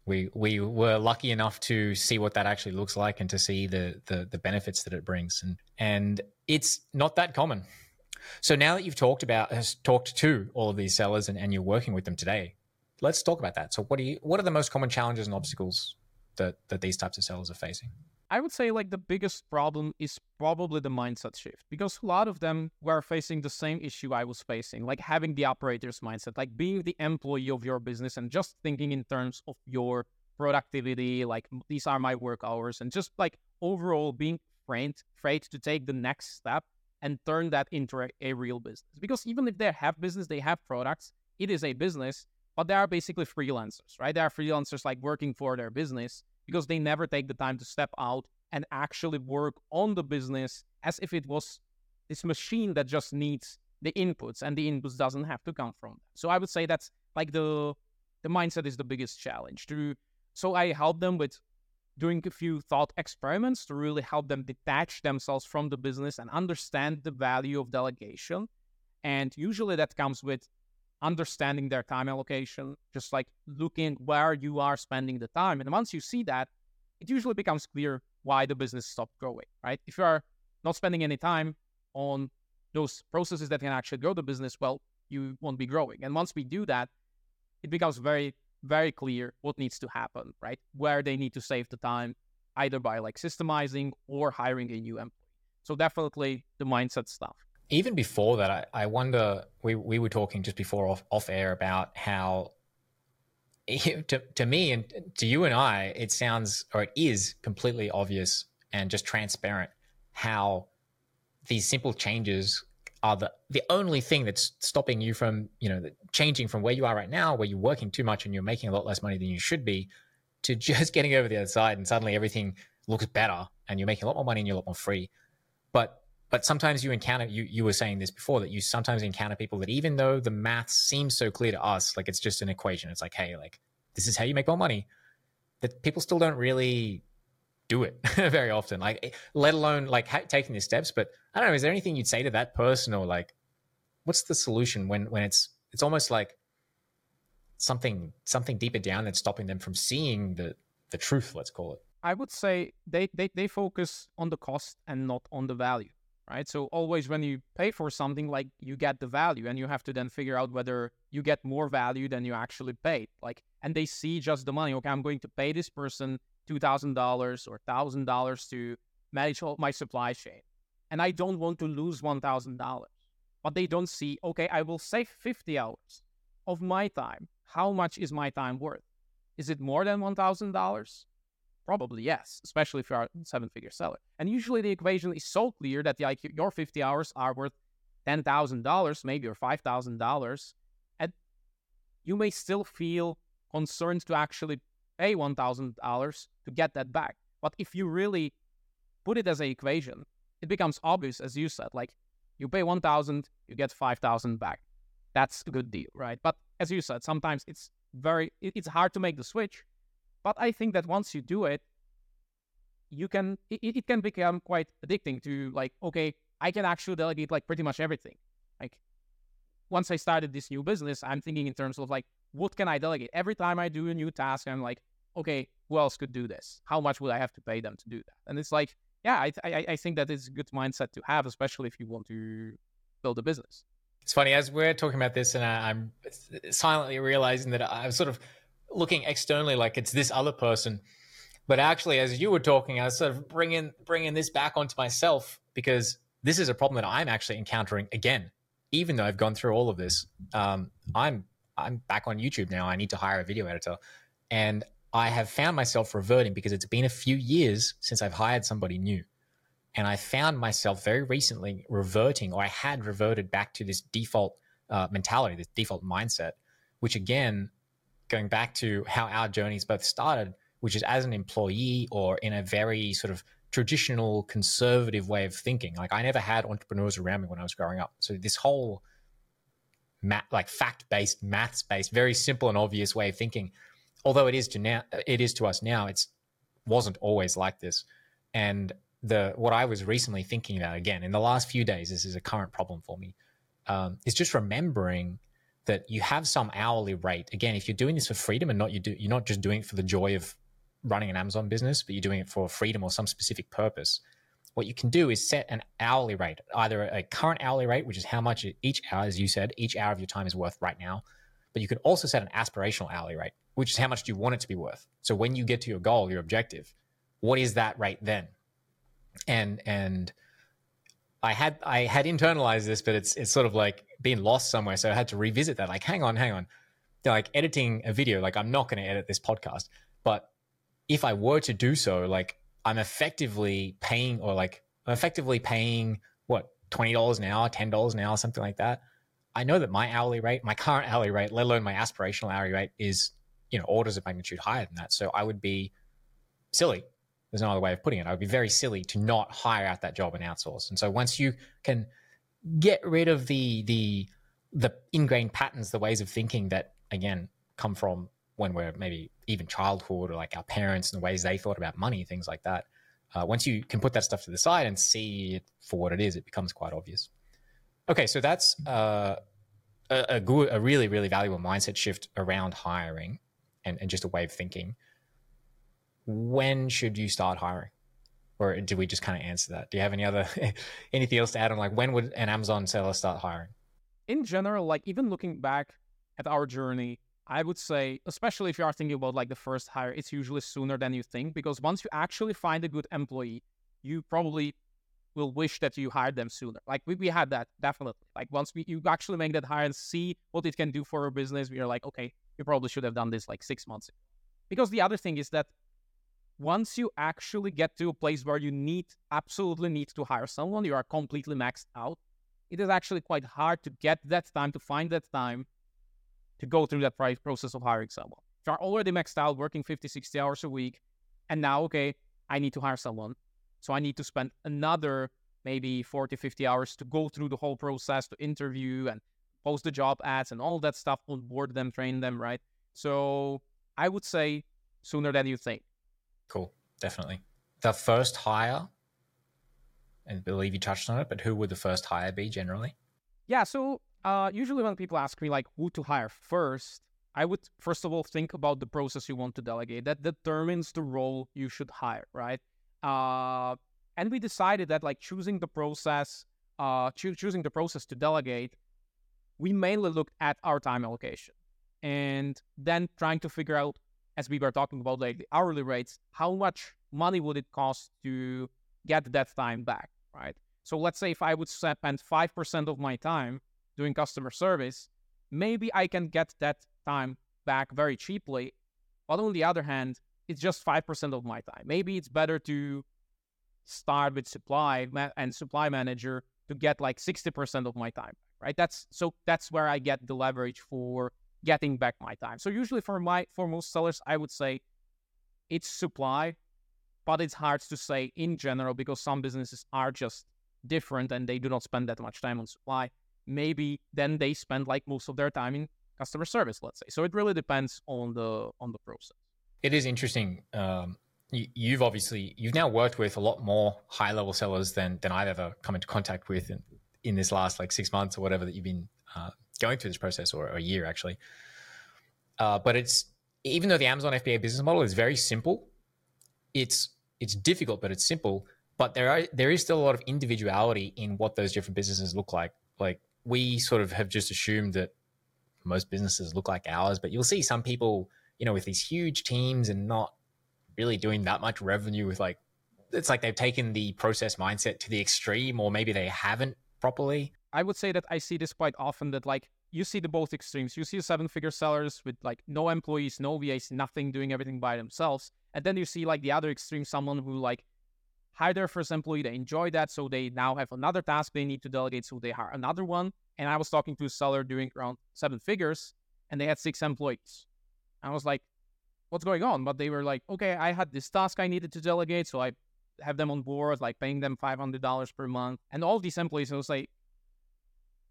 We we were lucky enough to see what that actually looks like and to see the the, the benefits that it brings. And and it's not that common. So now that you've talked about has talked to all of these sellers and, and you're working with them today, let's talk about that. So what do you what are the most common challenges and obstacles that that these types of sellers are facing? I would say like the biggest problem is probably the mindset shift because a lot of them were facing the same issue I was facing, like having the operator's mindset, like being the employee of your business and just thinking in terms of your productivity, like these are my work hours, and just like overall being afraid, afraid to take the next step and turn that into a, a real business. Because even if they have business, they have products, it is a business, but they are basically freelancers, right? They are freelancers like working for their business because they never take the time to step out and actually work on the business as if it was this machine that just needs the inputs and the inputs doesn't have to come from them. So I would say that's like the the mindset is the biggest challenge. To so I help them with doing a few thought experiments to really help them detach themselves from the business and understand the value of delegation. And usually that comes with understanding their time allocation, just like looking where you are spending the time. And once you see that, it usually becomes clear why the business stopped growing, right? If you are not spending any time on those processes that can actually grow the business, well, you won't be growing. And once we do that, it becomes very, very clear what needs to happen, right? Where they need to save the time, either by like systemizing or hiring a new employee. So definitely the mindset stuff even before that, I, I wonder. We we were talking just before off off air about how [laughs] to to me and to you and I, it sounds or it is completely obvious and just transparent how these simple changes are the the only thing that's stopping you from you know changing from where you are right now, where you're working too much and you're making a lot less money than you should be, to [laughs] just getting over the other side and suddenly everything looks better and you're making a lot more money and you're a lot more free. But but sometimes you encounter you you were saying this before that you sometimes encounter people that even though the math seems so clear to us like it's just an equation. It's like hey like this is how you make more money that people still don't really do it [laughs] very often. Like eh, let alone like ha- taking the steps. But i don't know is there anything you'd say to that person or like what's the solution when when it's it's almost like something something deeper down that's stopping them from seeing the the truth let's call it? I would say they they, they focus on the cost and not on the value right? So always when you pay for something, like you get the value, and you have to then figure out whether you get more value than you actually paid. Like, and they see just the money. Okay, I'm going to pay this person two thousand dollars or thousand dollars to manage all my supply chain, and I don't want to lose one thousand dollars. But they don't see. Okay, I will save fifty hours of my time. How much is my time worth? Is it more than one thousand dollars? Probably yes, especially if you're a seven figure seller. And usually the equation is so clear that your 50 hours are worth $10,000, maybe or $5,000. And you may still feel concerned to actually pay $1,000 to get that back. But if you really put it as an equation, it becomes obvious, as you said, like you pay 1,000, you get 5,000 back. That's a good deal, right? But as you said, sometimes it's very, it's hard to make the switch but I think that once you do it, you can it, it can become quite addicting to like, okay, I can actually delegate like pretty much everything. Like once I started this new business, I'm thinking in terms of like, what can I delegate? Every time I do a new task, I'm like, okay, who else could do this? How much would I have to pay them to do that? And it's like, yeah, I, I, I think that is a good mindset to have, especially if you want to build a business. It's funny as we're talking about this, and I, I'm silently realizing that I'm sort of looking externally like it's this other person. But actually, as you were talking, I was sort of bringing bringing this back onto myself because this is a problem that I'm actually encountering again. Even though I've gone through all of this, um, I'm I'm back on YouTube now. I need to hire a video editor, and I have found myself reverting because it's been a few years since I've hired somebody new, and I found myself very recently reverting, or I had reverted back to this default uh, mentality, this default mindset, which again going back to how our journeys both started, which is as an employee or in a very sort of traditional conservative way of thinking. Like I never had entrepreneurs around me when I was growing up. So this whole math, like fact-based, maths-based, very simple and obvious way of thinking, although it is to now, it is to us now, it's wasn't always like this. And the what I was recently thinking about again in the last few days, this is a current problem for me, um, is just remembering that you have some hourly rate. Again, if you're doing this for freedom and not you do, you're not just doing it for the joy of running an Amazon business, but you're doing it for freedom or some specific purpose. What you can do is set an hourly rate, either a current hourly rate, which is how much each hour, as you said, each hour of your time is worth right now. But you can also set an aspirational hourly rate, which is how much do you want it to be worth. So when you get to your goal, your objective, what is that rate then? And and I had I had internalized this, but it's it's sort of like being lost somewhere. So I had to revisit that. Like, hang on, hang on. Like editing a video, like I'm not going to edit this podcast, but if I were to do so, like I'm effectively paying or like I'm effectively paying what twenty dollars an hour, ten dollars an hour, something like that. I know that my hourly rate, my current hourly rate, let alone my aspirational hourly rate, is you know orders of magnitude higher than that. So I would be silly. There's no other way of putting it. I would be very silly to not hire out that job and outsource. And so once you can get rid of the the the ingrained patterns, the ways of thinking that again come from when we're maybe even childhood or like our parents and the ways they thought about money, things like that. Uh, once you can put that stuff to the side and see it for what it is, it becomes quite obvious. Okay, so that's uh, a, a, good, a really, really valuable mindset shift around hiring and, and just a way of thinking. When should you start hiring? Or do we just kind of answer that? Do you have any other [laughs] anything else to add on? Like when would an Amazon seller start hiring? In general, like even looking back at our journey, I would say, especially if you are thinking about like the first hire, it's usually sooner than you think because once you actually find a good employee, you probably will wish that you hired them sooner. Like we, we had that definitely. Like once we you actually make that hire and see what it can do for a business, we are like, okay, you probably should have done this like six months ago. Because the other thing is that once you actually get to a place where you need absolutely need to hire someone, you are completely maxed out. It is actually quite hard to get that time to find that time to go through that process of hiring someone. If you're already maxed out, working 50, 60 hours a week, and now, okay, I need to hire someone. So I need to spend another maybe 40, 50 hours to go through the whole process to interview and post the job ads and all that stuff, onboard them, train them, right? So I would say sooner than you think. Cool. Definitely. The first hire, and I believe you touched on it, but who would the first hire be generally? Yeah. So uh, usually when people ask me like who to hire first, I would first of all think about the process you want to delegate. That determines the role you should hire, right? Uh, and we decided that like choosing the process, uh, cho- choosing the process to delegate, we mainly looked at our time allocation, and then trying to figure out, as we were talking about like the hourly rates, how much money would it cost to get that time back, right? So let's say if I would spend five percent of my time doing customer service, maybe I can get that time back very cheaply. But on the other hand, it's just 5% of my time. Maybe it's better to start with supply and supply manager to get like 60% of my time, right? That's so that's where I get the leverage for getting back my time. So usually for my for most sellers, I would say it's supply, but it's hard to say in general because some businesses are just different and they do not spend that much time on supply. Maybe then they spend like most of their time in customer service let's say. So it really depends on the on the process. It is interesting um, you, have obviously you've now worked with a lot more high level sellers than than i've ever come into contact with in, in this last like six months or whatever that you've been uh, going through this process or a year actually. Uh, but it's even though the amazon fba business model is very simple it's it's difficult but it's simple. But there are there is still a lot of individuality in what those different businesses look like. Like we sort of have just assumed that most businesses look like ours, but you'll see some people, you know, with these huge teams and not really doing that much revenue with like, it's like they've taken the process mindset to the extreme, or maybe they haven't properly. I would say that I see this quite often that like you see the both extremes. You see seven figure sellers with like no employees, no VAs, nothing, doing everything by themselves. And then you see like the other extreme, someone who like hire their first employee. They enjoy that. So they now have another task they need to delegate. So they hire another one. And I was talking to a seller doing around seven figures and they had six employees. I was like, what's going on? But they were like, okay, I had this task I needed to delegate, so I have them on board, like paying them five hundred dollars per month, and all these employees. I was like,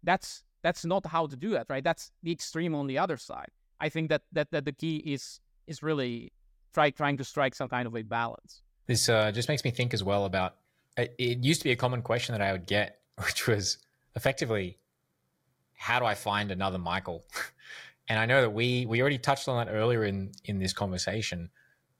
that's that's not how to do that, right? That's the extreme on the other side. I think that that that the key is is really try trying to strike some kind of a balance. This uh, just makes me think as well about it, it used to be a common question that I would get, [laughs] which was effectively, how do I find another Michal? [laughs] and I know that we we already touched on that earlier in in this conversation,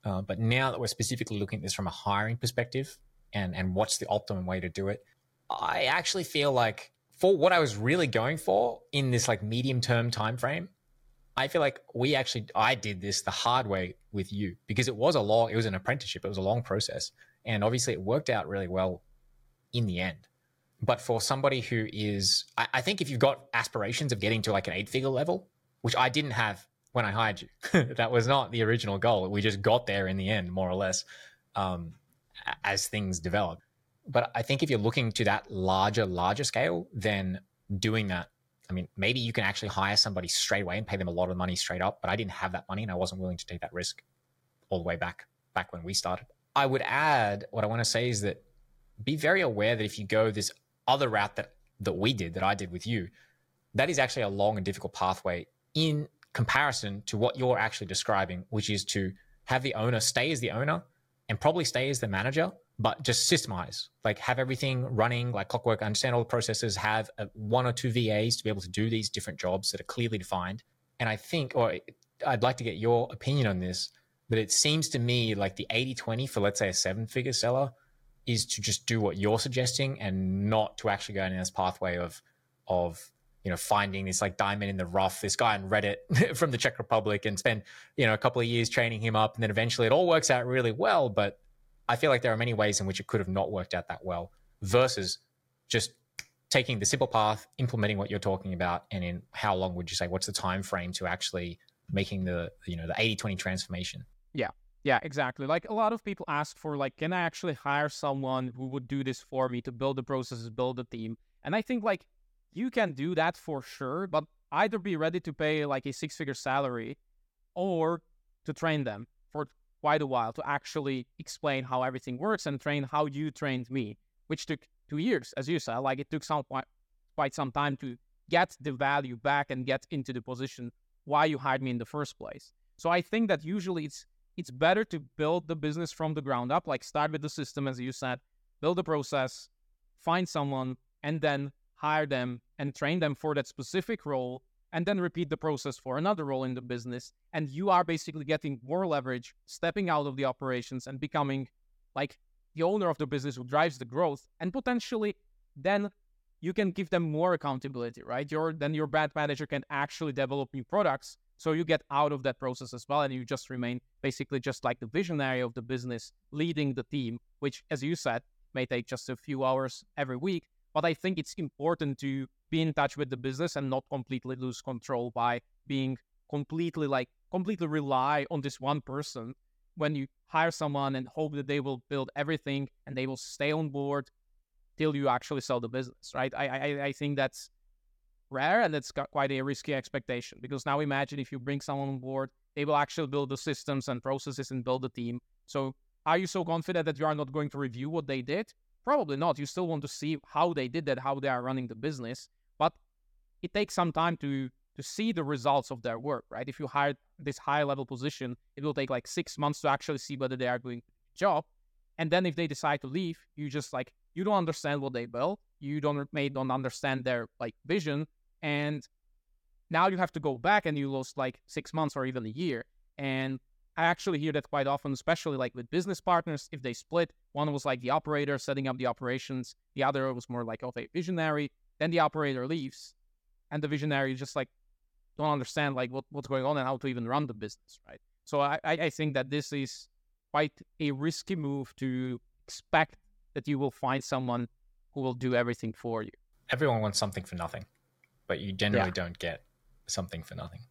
uh, but now that we're specifically looking at this from a hiring perspective and and what's the optimum way to do it, I actually feel like for what I was really going for in this like medium term time frame, I feel like we actually I did this the hard way with you because it was a long it was an apprenticeship. It was a long process. And obviously it worked out really well in the end. But for somebody who is I, I think if you've got aspirations of getting to like an eight figure level which I didn't have when I hired you. [laughs] That was not the original goal. We just got there in the end more or less um, as things develop but I think if you're looking to that larger larger scale then doing that I mean, maybe you can actually hire somebody straight away and pay them a lot of money straight up, but I didn't have that money and I wasn't willing to take that risk all the way back back when we started. I would add what I want to say is that be very aware that if you go this other route that that we did, that I did with you, that is actually a long and difficult pathway in comparison to what you're actually describing, which is to have the owner stay as the owner and probably stay as the manager but just systemize, like have everything running like clockwork, understand all the processes, have a, one or two VAs to be able to do these different jobs that are clearly defined. And I think, or I'd like to get your opinion on this, but it seems to me like the 80 20 for, let's say, a seven figure seller is to just do what you're suggesting and not to actually go in this pathway of, of, you know, finding this like diamond in the rough, this guy on Reddit [laughs] from the Czech Republic and spend, you know, a couple of years training him up. And then eventually it all works out really well. But I feel like there are many ways in which it could have not worked out that well versus just taking the simple path, implementing what you're talking about, and in how long would you say what's the time frame to actually making the you know the 80-20 transformation? Yeah. Yeah, exactly. Like a lot of people ask for like, can I actually hire someone who would do this for me to build the processes, build the team? And I think like you can do that for sure, but either be ready to pay like a six figure salary or to train them for quite a while to actually explain how everything works and train how you trained me, which took two years, as you said. Like it took some quite, some time to get the value back and get into the position why you hired me in the first place. So I think that usually it's it's better to build the business from the ground up, like start with the system, as you said, build a process, find someone, and then hire them and train them for that specific role and then repeat the process for another role in the business. And you are basically getting more leverage, stepping out of the operations and becoming like the owner of the business who drives the growth. And potentially then you can give them more accountability, right? Your then your brand manager can actually develop new products. So you get out of that process as well, and you just remain basically just like the visionary of the business, leading the team, which, as you said, may take just a few hours every week. But I think it's important to be in touch with the business and not completely lose control by being completely like completely rely on this one person. When you hire someone and hope that they will build everything and they will stay on board till you actually sell the business right? I i, I think that's rare and it's quite a risky expectation because now imagine if you bring someone on board they will actually build the systems and processes and build the team. So are you so confident that you are not going to review what they did probably not you still want to see how they did that how they are running the business but it takes some time to to see the results of their work, right? If you hire this high level position, it will take like six months to actually see whether they are doing the job. And then if they decide to leave, you just like you don't understand what they built, you don't may don't understand their like vision, and now you have to go back and you lost like six months or even a year. And I actually hear that quite often, especially like with business partners. If they split, one was like the operator setting up the operations, the other was more like of a visionary. Then the operator leaves, and the visionary just like don't understand like what, what's going on and how to even run the business, right? So I, I think that this is quite a risky move to expect that you will find someone who will do everything for you. Everyone wants something for nothing, but you generally yeah. don't get something for nothing.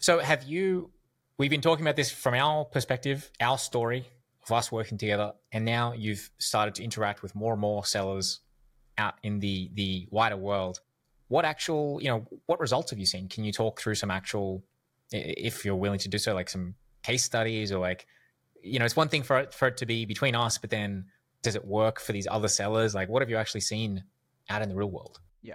So have you we've been talking about this from our perspective, our story of us working together, and now you've started to interact with more and more sellers out in the the wider world what actual you know what results have you seen can you talk through some actual if you're willing to do so, like some case studies or like, you know, it's one thing for it, for it to be between us, but then does it work for these other sellers? Like, what have you actually seen out in the real world? Yeah.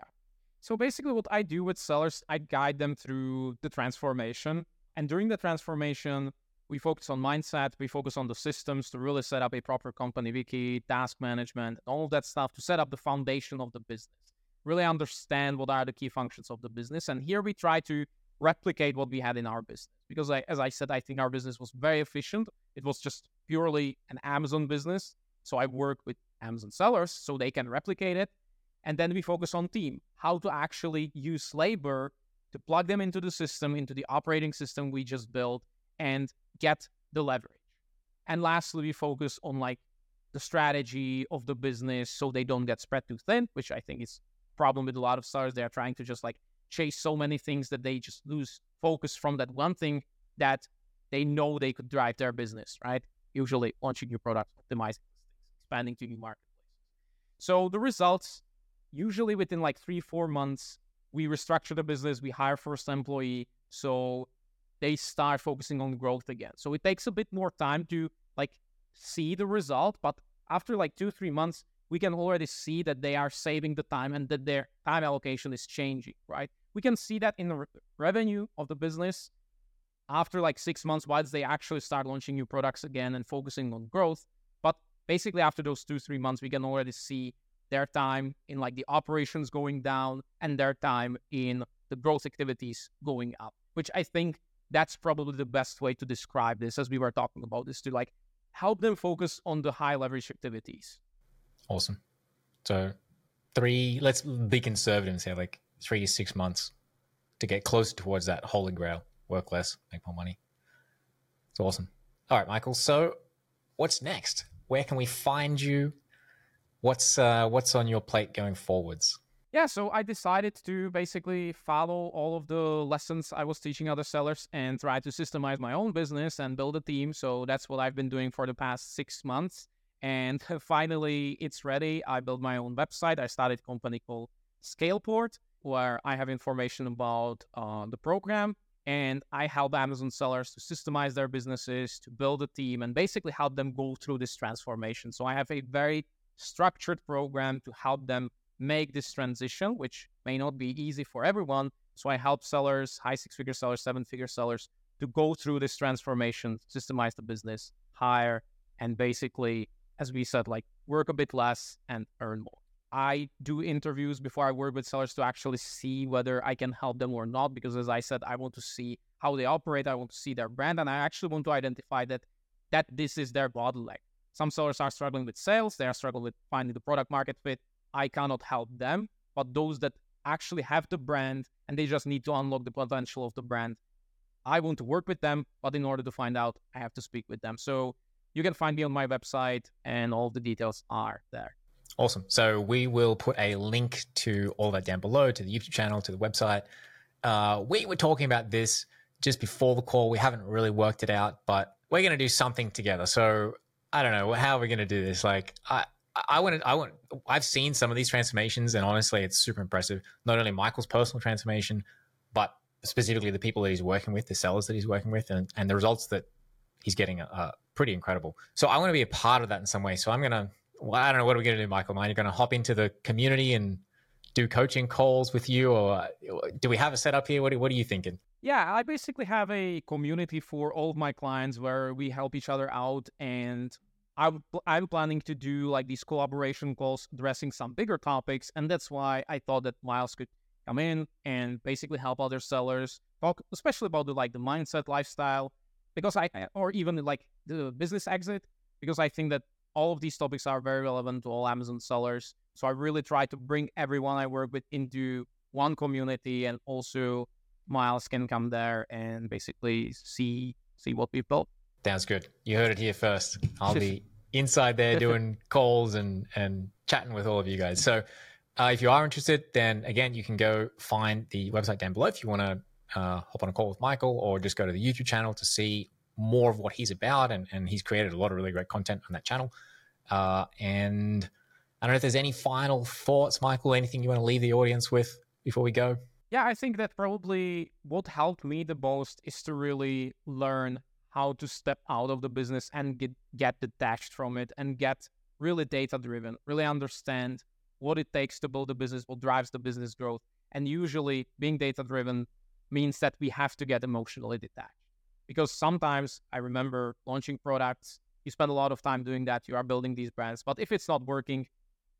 So basically, what I do with sellers, I guide them through the transformation. And during the transformation, we focus on mindset, we focus on the systems to really set up a proper company wiki, task management, all of that stuff to set up the foundation of the business. Really understand what are the key functions of the business. And here we try to replicate what we had in our business. Because I, as I said, I think our business was very efficient. It was just purely an Amazon business. So I work with Amazon sellers so they can replicate it. And then we focus on team, how to actually use labor to plug them into the system, into the operating system we just built, and get the leverage. And lastly, we focus on like the strategy of the business so they don't get spread too thin, which I think is problem with a lot of stars. They are trying to just like chase so many things that they just lose focus from that one thing that they know they could drive their business, right? Usually launching new products, optimizing expanding to new marketplaces. So the results, usually within like three, four months, we restructure the business, we hire first employee. So they start focusing on growth again. So it takes a bit more time to like see the result, but after like two, three months, we can already see that they are saving the time and that their time allocation is changing, right? We can see that in the re- revenue of the business after like six months, once they actually start launching new products again and focusing on growth. But basically, after those two, three months, we can already see their time in like the operations going down and their time in the growth activities going up, which I think that's probably the best way to describe this as we were talking about this to like help them focus on the high leverage activities. Awesome. So three let's be conservative and say like three to six months to get closer towards that holy grail work less make more money. It's awesome. All right Michal so what's next? Where can we find you what's uh, what's on your plate going forwards yeah, so I decided to basically follow all of the lessons I was teaching other sellers and try to systemize my own business and build a team. So that's what I've been doing for the past six months. And [laughs] finally, it's ready. I built my own website. I started a company called Scaleport, where I have information about uh, the program. And I help Amazon sellers to systemize their businesses, to build a team, and basically help them go through this transformation. So I have a very structured program to help them make this transition, which may not be easy for everyone. So I help sellers, high six figure sellers, seven figure sellers to go through this transformation, systemize the business, hire, and basically, as we said, like work a bit less and earn more. I do interviews before I work with sellers to actually see whether I can help them or not. Because as I said, I want to see how they operate. I want to see their brand, and I actually want to identify that that this is their bottleneck. Some sellers are struggling with sales. They are struggling with finding the product market fit. I cannot help them, but those that actually have the brand and they just need to unlock the potential of the brand. I want to work with them, but in order to find out, I have to speak with them. So you can find me on my website, and all the details are there. Awesome. So we will put a link to all that down below to the YouTube channel, to the website. Uh, we were talking about this just before the call. We haven't really worked it out, but we're going to do something together. So I don't know how are we going to do this. Like I, I want to, I want I've seen some of these transformations and honestly it's super impressive. Not only Michal's personal transformation, but specifically the people that he's working with, the sellers that he's working with and, and the results that he's getting are pretty incredible. So I want to be a part of that in some way. So I'm to well, I don't know what are we to do Michal. Am I going to hop into the community and do coaching calls with you or uh, do we have a setup here? What, what are you thinking? Yeah, I basically have a community for all of my clients where we help each other out and I'm, I'm planning to do like these collaboration calls addressing some bigger topics. And that's why I thought that Myles could come in and basically help other sellers talk, especially about the like the mindset, lifestyle, because I, or even like the business exit, because I think that all of these topics are very relevant to all Amazon sellers. So I really try to bring everyone I work with into one community and also Myles can come there and basically see see what we've built. Sounds good. You heard it here first. I'll [laughs] be inside there doing [laughs] calls and and chatting with all of you guys. So uh, if you are interested, then again, you can go find the website down below if you want to uh, hop on a call with Michal, or just go to the YouTube channel to see more of what he's about. And, and he's created a lot of really great content on that channel. Uh, and I don't know if there's any final thoughts, Michal. Anything you want to leave the audience with before we go? yeah, I think that probably what helped me the most is to really learn how to step out of the business and get get detached from it and get really data driven, really understand what it takes to build a business, what drives the business growth. And usually being data driven means that we have to get emotionally detached. Because sometimes I remember launching products, you spend a lot of time doing that, you are building these brands, but if it's not working,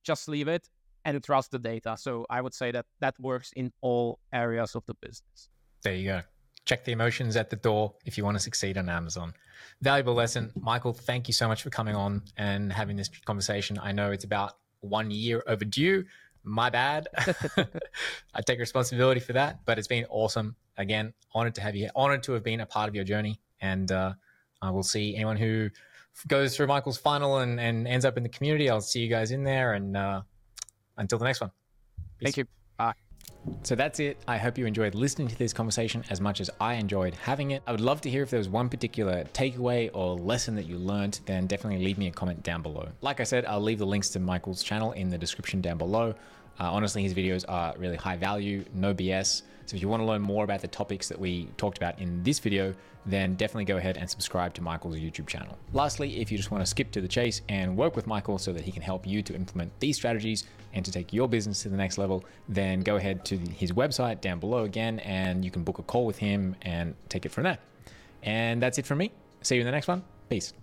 just leave it and trust the data. So I would say that that works in all areas of the business. There you go. Check the emotions at the door if you want to succeed on Amazon. Valuable lesson. Michal, thank you so much for coming on and having this conversation. I know it's about one year overdue. My bad. [laughs] [laughs] I take responsibility for that, but it's been awesome. Again, honored to have you, here, honored to have been a part of your journey. And uh, I will see anyone who goes through Michal's funnel and, and ends up in the community. I'll see you guys in there. And uh, until the next one. Peace. Thank you. Bye. So that's it. I hope you enjoyed listening to this conversation as much as I enjoyed having it. I would love to hear if there was one particular takeaway or lesson that you learned, then definitely leave me a comment down below. Like I said, I'll leave the links to Michal's channel in the description down below. Uh, honestly, his videos are really high value, no BS. So if you want to learn more about the topics that we talked about in this video, then definitely go ahead and subscribe to Michal's YouTube channel. Lastly, if you just want to skip to the chase and work with Michal so that he can help you to implement these strategies and to take your business to the next level, then go ahead to his website down below again and you can book a call with him and take it from there. And that's it from me. See you in the next one. Peace.